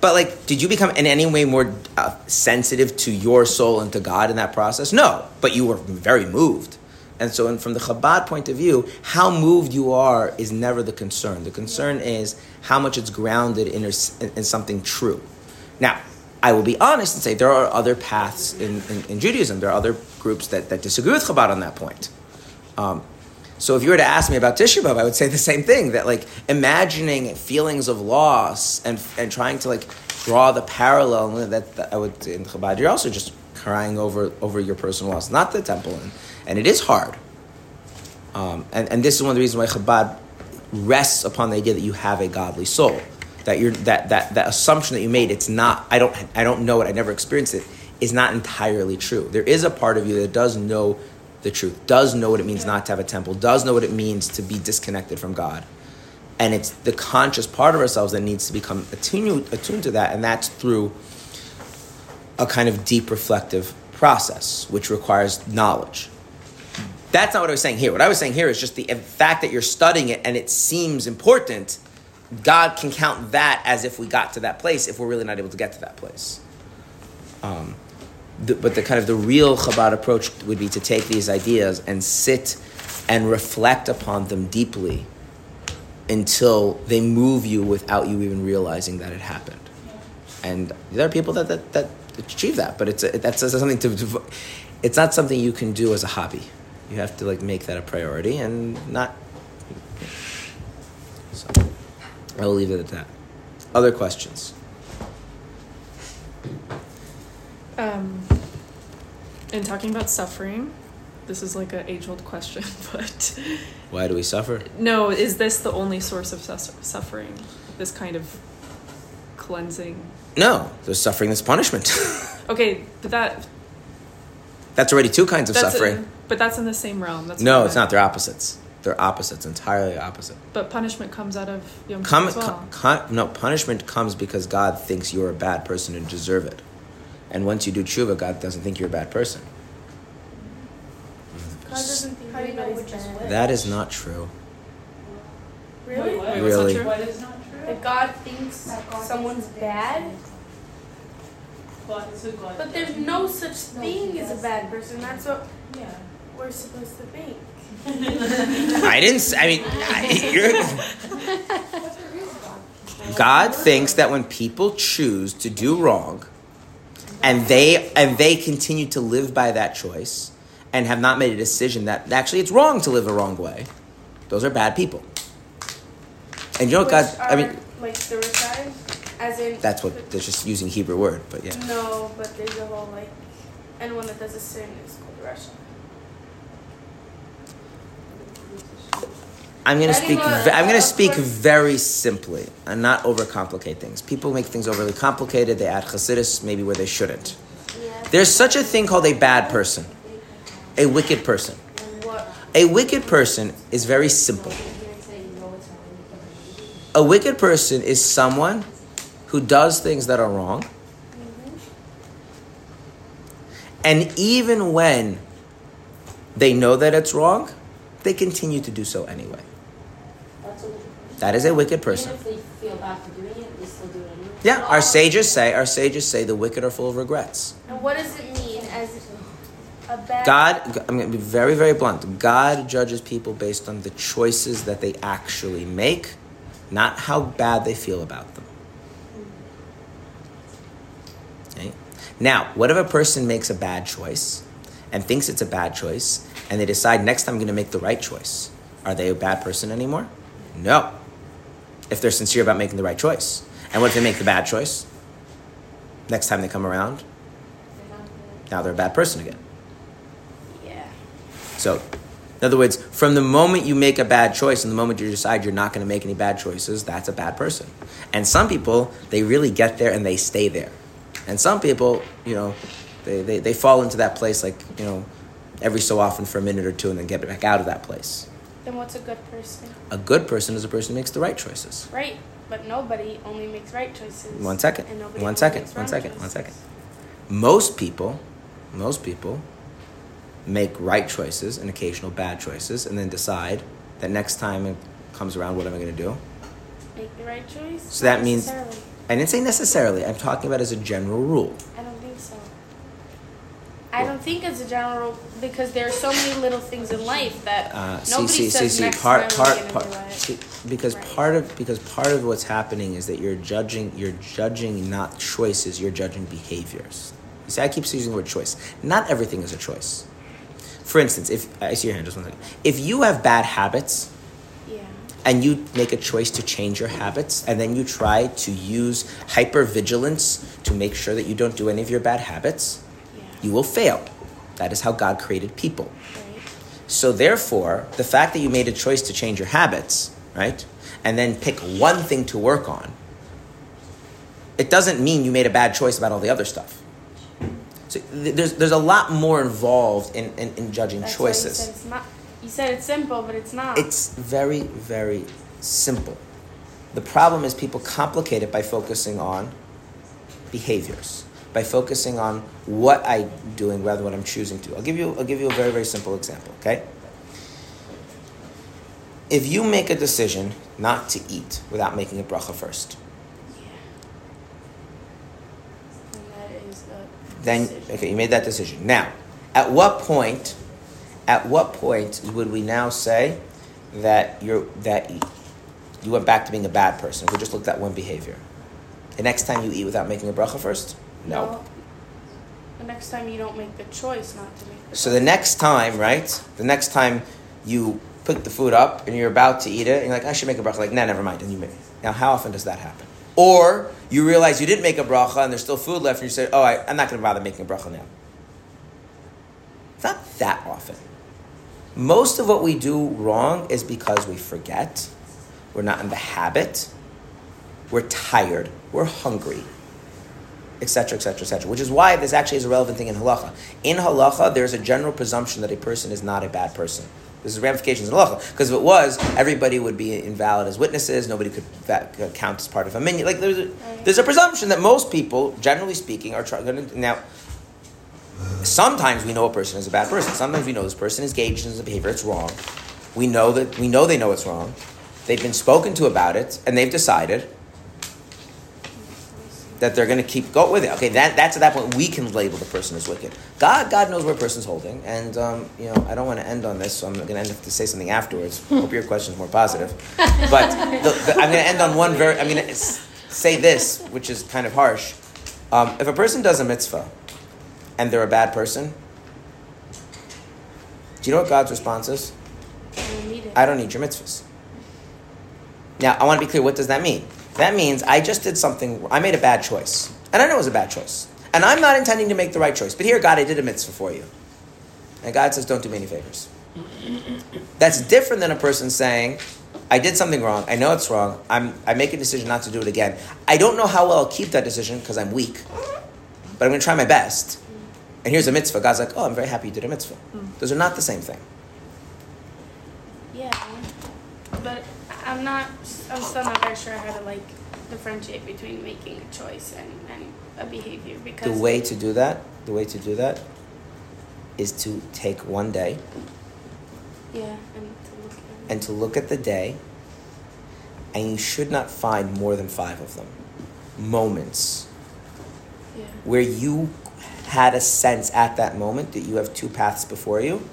A: But like, did you become in any way more uh, sensitive to your soul and to God in that process? No, but you were very moved. And so, and from the Chabad point of view, how moved you are is never the concern. The concern is how much it's grounded in, in something true. Now, I will be honest and say there are other paths in, in, in Judaism. There are other groups that, that disagree with Chabad on that point. Um, so if you were to ask me about Tisha B'Av, I would say the same thing. That like imagining feelings of loss and and trying to like draw the parallel that, that I would in Chabad, you're also just crying over over your personal loss, not the temple, and, and it is hard. Um, and and this is one of the reasons why Chabad rests upon the idea that you have a godly soul. That you're that that that assumption that you made, it's not. I don't I don't know it. I never experienced it. Is not entirely true. There is a part of you that does know the truth, does know what it means not to have a temple, does know what it means to be disconnected from God. And it's the conscious part of ourselves that needs to become attuned, attuned to that, and that's through a kind of deep reflective process, which requires knowledge. That's not what I was saying here. What I was saying here is just the fact that you're studying it and it seems important. God can count that as if we got to that place if we're really not able to get to that place. Um, the, but the kind of the real Chabad approach would be to take these ideas and sit and reflect upon them deeply until they move you without you even realizing that it happened. And there are people that, that, that achieve that, but it's a, that's something to, it's not something you can do as a hobby. You have to like make that a priority and not. So, I will leave it at that. Other questions?
F: Um, in talking about suffering, this is like an age old question, (laughs) but
A: Why do we suffer?
F: no, is this the only source of suffering? This kind of cleansing?
A: No, there's suffering that's punishment. (laughs)
F: Okay, but that
A: that's already two kinds of suffering.
F: In, but that's in the same realm. That's
A: no,
F: I
A: it's not. They're opposites. They're opposites, entirely opposite.
F: But punishment comes out of Yom Kippur
A: Come,
F: as well.
A: con- no, punishment comes because God thinks you're a bad person and deserve it. And once you do tshuva, God doesn't think you're a bad person.
E: God doesn't think
D: How do you know
E: anybody's bad.
A: That is not true.
E: Really?
H: Wait.
F: Wait,
A: Really?
F: Not
H: What
F: true?
H: is not true?
E: That God thinks
B: That God
E: someone's
B: thinks
E: bad,
H: God, so God.
E: but there's no such thing as a bad person. That's what
H: Yeah.
E: we're supposed to think. (laughs)
A: I didn't. I mean, I, you're, (laughs) God thinks that when people choose to do wrong, and they and they continue to live by that choice, and have not made a decision that actually it's wrong to live a wrong way, those are bad people. And you know what God? I mean,
E: like suicide, as in
A: that's what they're just using Hebrew word, but yeah.
E: No, but there's a whole like anyone that does a sin is called rasha.
A: I'm gonna speak. ve- I'm gonna speak very simply and not overcomplicate things. People make things overly complicated. They add chassidus maybe where they shouldn't. There's such a thing called a bad person, a wicked person. A wicked person is very simple. A wicked person is someone who does things that are wrong, and even when they know that it's wrong, they continue to do so anyway. That is a wicked person.
I: Even if they feel bad for doing it, they still do it anyway.
A: Yeah, our sages say, our sages say the wicked are full of regrets.
E: And what does it mean as a bad?
A: God, I'm going to be very, very blunt. God judges people based on the choices that they actually make, not how bad they feel about them. Okay? Now, what if a person makes a bad choice and thinks it's a bad choice, and they decide next time I'm going to make the right choice? Are they a bad person anymore? No. If they're sincere about making the right choice. And what if they make the bad choice? Next time they come around, now they're a bad person again.
E: Yeah.
A: So, in other words, from the moment you make a bad choice and the moment you decide you're not going to make any bad choices, that's a bad person. And some people, they really get there and they stay there. And some people, you know, they, they, they fall into that place like, you know, every so often for a minute or two and then get back out of that place.
E: Then what's a good person?
A: A good person is a person who makes the right choices.
E: Right. But nobody only makes right choices.
A: One second. One second. One second. One
E: choices.
A: second. Most people, most people make right choices and occasional bad choices and then decide that next time it comes around, what am I going to do?
E: Make the right choice.
A: So that means- I didn't say necessarily. I'm talking about as a general rule.
E: I don't think so. I don't think it's a general because there are so many little things in life that
A: Uh,
E: nobody
A: see, see,
E: says
A: see.
E: next
A: Part,
E: time
A: part, part.
E: it.
A: See, because
E: Right.
A: part of because part of what's happening is that you're judging. You're judging not choices. You're judging behaviors. You see, I keep using the word choice. Not everything is a choice. For instance, if I see your hand, just one second. If you have bad habits,
E: Yeah.
A: and you make a choice to change your habits and then you try to use hypervigilance to make sure that you don't do any of your bad habits. You will fail. That is how God created people.
E: Right.
A: So therefore, the fact that you made a choice to change your habits, right? And then pick one thing to work on, it doesn't mean you made a bad choice about all the other stuff. So th- there's, there's a lot more involved in, in, in judging
E: That's why you
A: choices.
E: said it's not. You said it's simple, but it's not.
A: It's very, very simple. The problem is people complicate it by focusing on behaviors, by focusing on what I'm doing rather than what I'm choosing to. I'll give you, I'll give you a very, very simple example, okay? If you make a decision not to eat without making a bracha first, then okay, you made that decision. Now, at what point, at what point would we now say that you're that you went back to being a bad person. We just looked at one behavior. The next time you eat without making a bracha first? No.
E: The next time you don't make the choice not to make the
A: So the next time, right? The next time you put the food up and you're about to eat it, and you're like, I should make a bracha. Like, nah, never mind. And you make. Now, how often does that happen? Or you realize you didn't make a bracha and there's still food left, and you say, Oh, I, I'm not going to bother making a bracha now. It's not that often. Most of what we do wrong is because we forget, we're not in the habit, we're tired, we're hungry, etc., etc., etc. Which is why this actually is a relevant thing in halacha. In halacha, there's a general presumption that a person is not a bad person. This is ramifications in halacha. Because if it was, everybody would be invalid as witnesses. Nobody could va- count as part of a minyan. Like there's a, there's a presumption that most people, generally speaking, are trying. To now, sometimes we know a person is a bad person. Sometimes we know this person is engaged in a behavior. It's wrong. We know that we know they know it's wrong. They've been spoken to about it, and they've decided that they're going to keep go with it. Okay, that, that's at that point we can label the person as wicked. God, God knows where a person's holding, and um, you know I don't want to end on this, so I'm going to end up to say something afterwards. Hope your question's more positive, but the, the, I'm going to end on one very. I'm going to say this, which is kind of harsh. Um, if a person does a mitzvah, and they're a bad person, do you know what God's response is?
E: I don't need it.
A: I don't need your mitzvahs. Now, I want to be clear. What does that mean? That means I just did something. I made a bad choice, and I know it was a bad choice, and I'm not intending to make the right choice. But here, God, I did a mitzvah for you, and God says, "Don't do me any favors." That's different than a person saying, "I did something wrong. I know it's wrong. I'm. I make a decision not to do it again. I don't know how well I'll keep that decision because I'm weak, but I'm going to try my best." And here's a mitzvah. God's like, "Oh, I'm very happy you did a mitzvah." Mm. Those are not the same thing.
E: Yeah, but I'm not. I'm still not very sure how to like differentiate between making a choice and, and a behavior because The
A: way to do that, the way to do that, is to take one day
E: yeah, and to look at
A: and to look at the day, and you should not find more than five of them. Moments
E: yeah.
A: where you had a sense at that moment that you have two paths before you,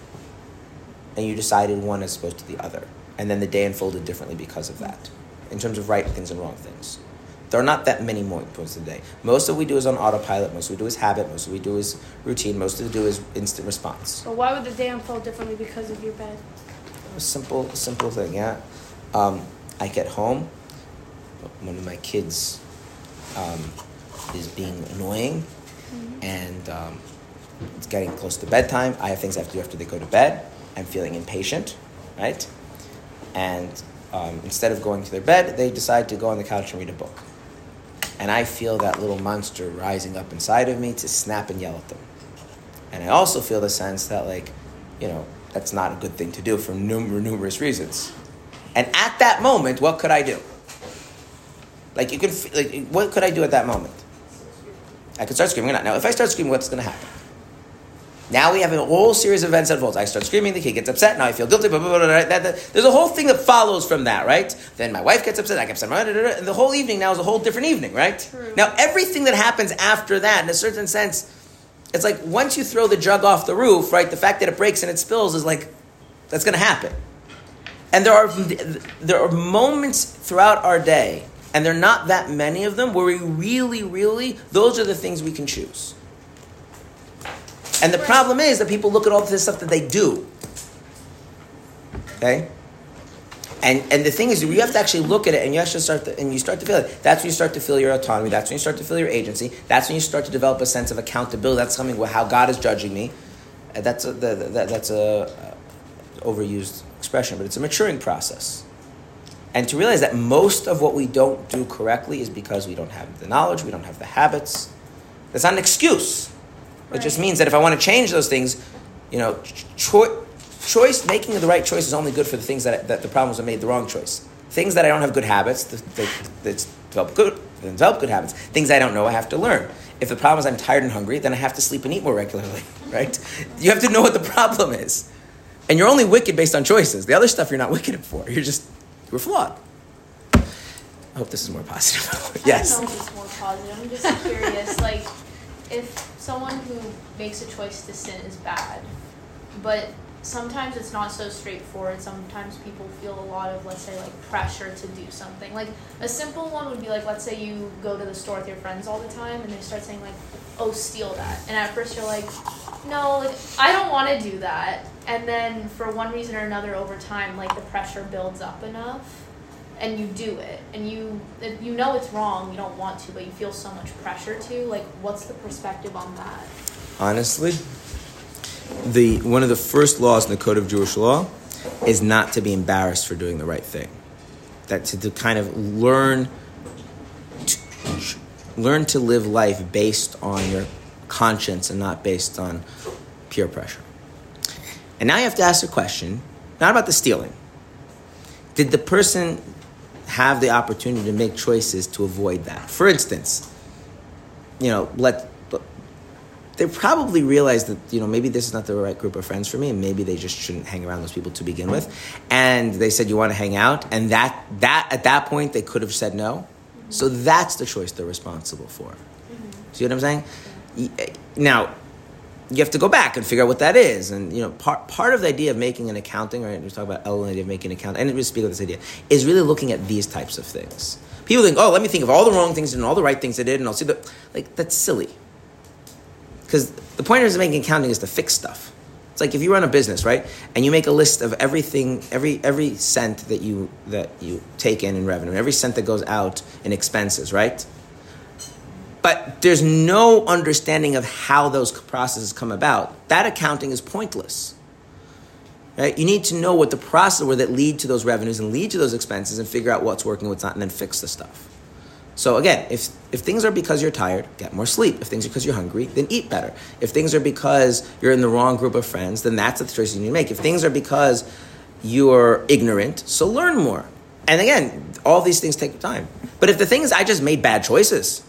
A: and you decided one as opposed to the other. And then the day unfolded differently because of that, in terms of right things and wrong things. There are not that many mo- points of the day. Most of what we do is on autopilot. Most of what we do is habit. Most of what we do is routine. Most of what we do is instant response.
E: But why would the day unfold differently because of your bed?
A: A simple, simple thing, yeah. Um, I get home, one of my kids um, is being annoying, and um, it's getting close to bedtime. I have things I have to do after they go to bed. I'm feeling impatient, right? And um, instead of going to their bed, they decide to go on the couch and read a book. And I feel that little monster rising up inside of me to snap and yell at them. And I also feel the sense that, like, you know, that's not a good thing to do for numerous, reasons. And at that moment, what could I do? Like, you can, like, what could I do at that moment? I could start screaming. Now, if I start screaming, what's going to happen? Now we have a whole series of events that unfolds. I start screaming, the kid gets upset, now I feel guilty, blah, blah, blah, blah? That- that- there's a whole thing that follows from that, right? Then my wife gets upset, I get upset, blah, blah, blah, and the whole evening now is a whole different evening, right?
E: True.
A: Now, everything that happens after that, in a certain sense, it's like once you throw the jug off the roof, right? The fact that it breaks and it spills is like, that's going to happen. And there are there are moments throughout our day, and there are not that many of them where we really, really those are the things we can choose. And the problem is that people look at all this stuff that they do. Okay? And and the thing is, you have to actually look at it, and you actually start to, and you start to feel it. That's when you start to feel your autonomy. That's when you start to feel your agency. That's when you start to develop a sense of accountability. That's something where how God is judging me. Uh, That's a, that's a uh, overused expression, but it's a maturing process. And to realize that most of what we don't do correctly is because we don't have the knowledge, we don't have the habits. That's not an excuse. It just means that if I want to change those things, you know, cho- choice making the right choice is only good for the things that, that the problems are made the wrong choice. Things that I don't have good habits, that, that, that develop good, that develop good habits. Things I don't know, I have to learn. If the problem is I'm tired and hungry, then I have to sleep and eat more regularly, (laughs) right? You have to know what the problem is. And you're only wicked based on choices. The other stuff you're not (laughs) wicked for. You're just, you're flawed. I hope this is more positive. (laughs) yes.
D: I don't know if it's more positive. I'm just curious. Like, if someone who makes a choice to sin is bad, but sometimes it's not so straightforward. Sometimes people feel a lot of, let's say, like pressure to do something. Like a simple one would be like, let's say you go to the store with your friends all the time, and they start saying like, "Oh, steal that," and at first you're like, "No, like I don't want to do that," and then for one reason or another, over time, like the pressure builds up enough, and you do it, and you you know it's wrong, you don't want to, but you feel so much pressure to. Like, what's the perspective on that?
A: Honestly, the one of the first laws in the Code of Jewish Law is not to be embarrassed for doing the right thing. That to, to kind of learn to, learn to live life based on your conscience and not based on peer pressure. And now you have to ask a question, not about the stealing. Did the person have the opportunity to make choices to avoid that? For instance, you know, let they probably realized that you know maybe this is not the right group of friends for me and maybe they just shouldn't hang around those people to begin with. And they said you want to hang out? And that that at that point they could have said no. So that's the choice they're responsible for. Mm-hmm. See what i'm saying? Y- eh, now you have to go back and figure out what that is and you know part, part of the idea of making an accounting right we talk about Elul, the idea of making an account and we speak of this idea is really looking at these types of things people think oh let me think of all the wrong things and all the right things i did and i'll see the like that's silly because the point of making accounting is to fix stuff. It's like if you run a business, right, and you make a list of everything, every every cent that you that you take in in revenue, every cent that goes out in expenses, right. But there's no understanding of how those processes come about. That accounting is pointless. Right? You need to know what the process were that lead to those revenues and lead to those expenses, and figure out what's working, what's not, and then fix the stuff. So again, if if things are because you're tired, get more sleep. If things are because you're hungry, then eat better. If things are because you're in the wrong group of friends, then that's the choice you need to make. If things are because you're ignorant, so learn more. And again, all these things take time. But if the thing is I just made bad choices,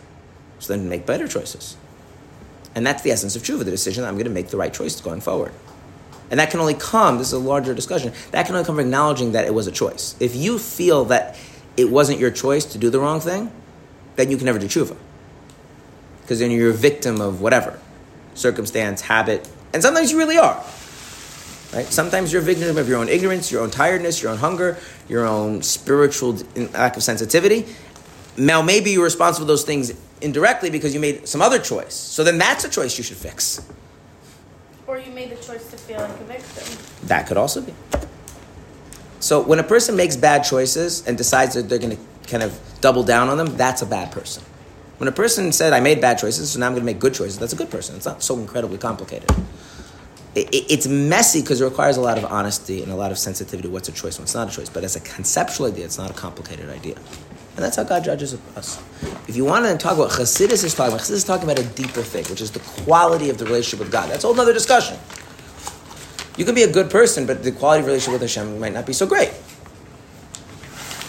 A: so then make better choices. And that's the essence of tshuva, the decision that I'm going to make the right choice going forward. And that can only come, this is a larger discussion, that can only come from acknowledging that it was a choice. If you feel that it wasn't your choice to do the wrong thing, then you can never do tshuva. Because then you're a victim of whatever circumstance, habit, and sometimes you really are. Right? Sometimes you're a victim of your own ignorance, your own tiredness, your own hunger, your own spiritual lack of sensitivity. Now, maybe you're responsible for those things indirectly because you made some other choice. So then that's a choice you should fix.
E: Or you made the choice to feel like a victim.
A: That could also be. So when a person makes bad choices and decides that they're going to kind of double down on them, that's a bad person. When a person said, I made bad choices, so now I'm going to make good choices, that's a good person. It's not so incredibly complicated. It, it, it's messy because it requires a lot of honesty and a lot of sensitivity what's a choice, and what's not a choice. But as a conceptual idea, it's not a complicated idea. And that's how God judges us. If you want to talk about Chassidus is talking about, Chassidus is talking about a deeper thing, which is the quality of the relationship with God. That's a whole other discussion. You can be a good person, but the quality of relationship with Hashem might not be so great.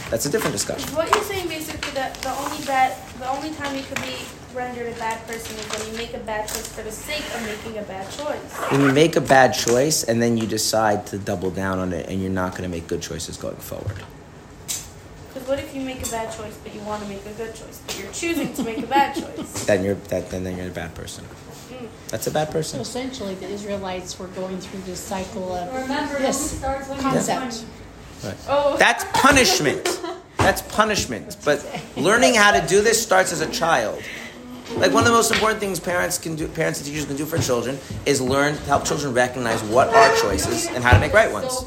A: That's a different discussion.
E: What you're saying basically that the only bad, the only time you could be rendered a bad person is when you make a bad choice for the sake of making a bad choice.
A: When you make a bad choice and then you decide to double down on it and you're not going to make good choices going forward.
E: Because what if you make a bad choice, but you want to make a good choice, but you're choosing to make a bad (laughs) choice?
A: Then you're that then, then you're a bad person. Mm. That's a bad person.
G: So
A: person.
G: essentially, the Israelites were going through this cycle of
I: Remember,
G: this
I: only starts when
G: concept.
A: Right.
E: Oh.
A: That's punishment. That's punishment. But learning how to do this starts as a child. Like one of the most important things parents can do, parents and teachers can do for children is learn to help children recognize what are choices and how to make right ones.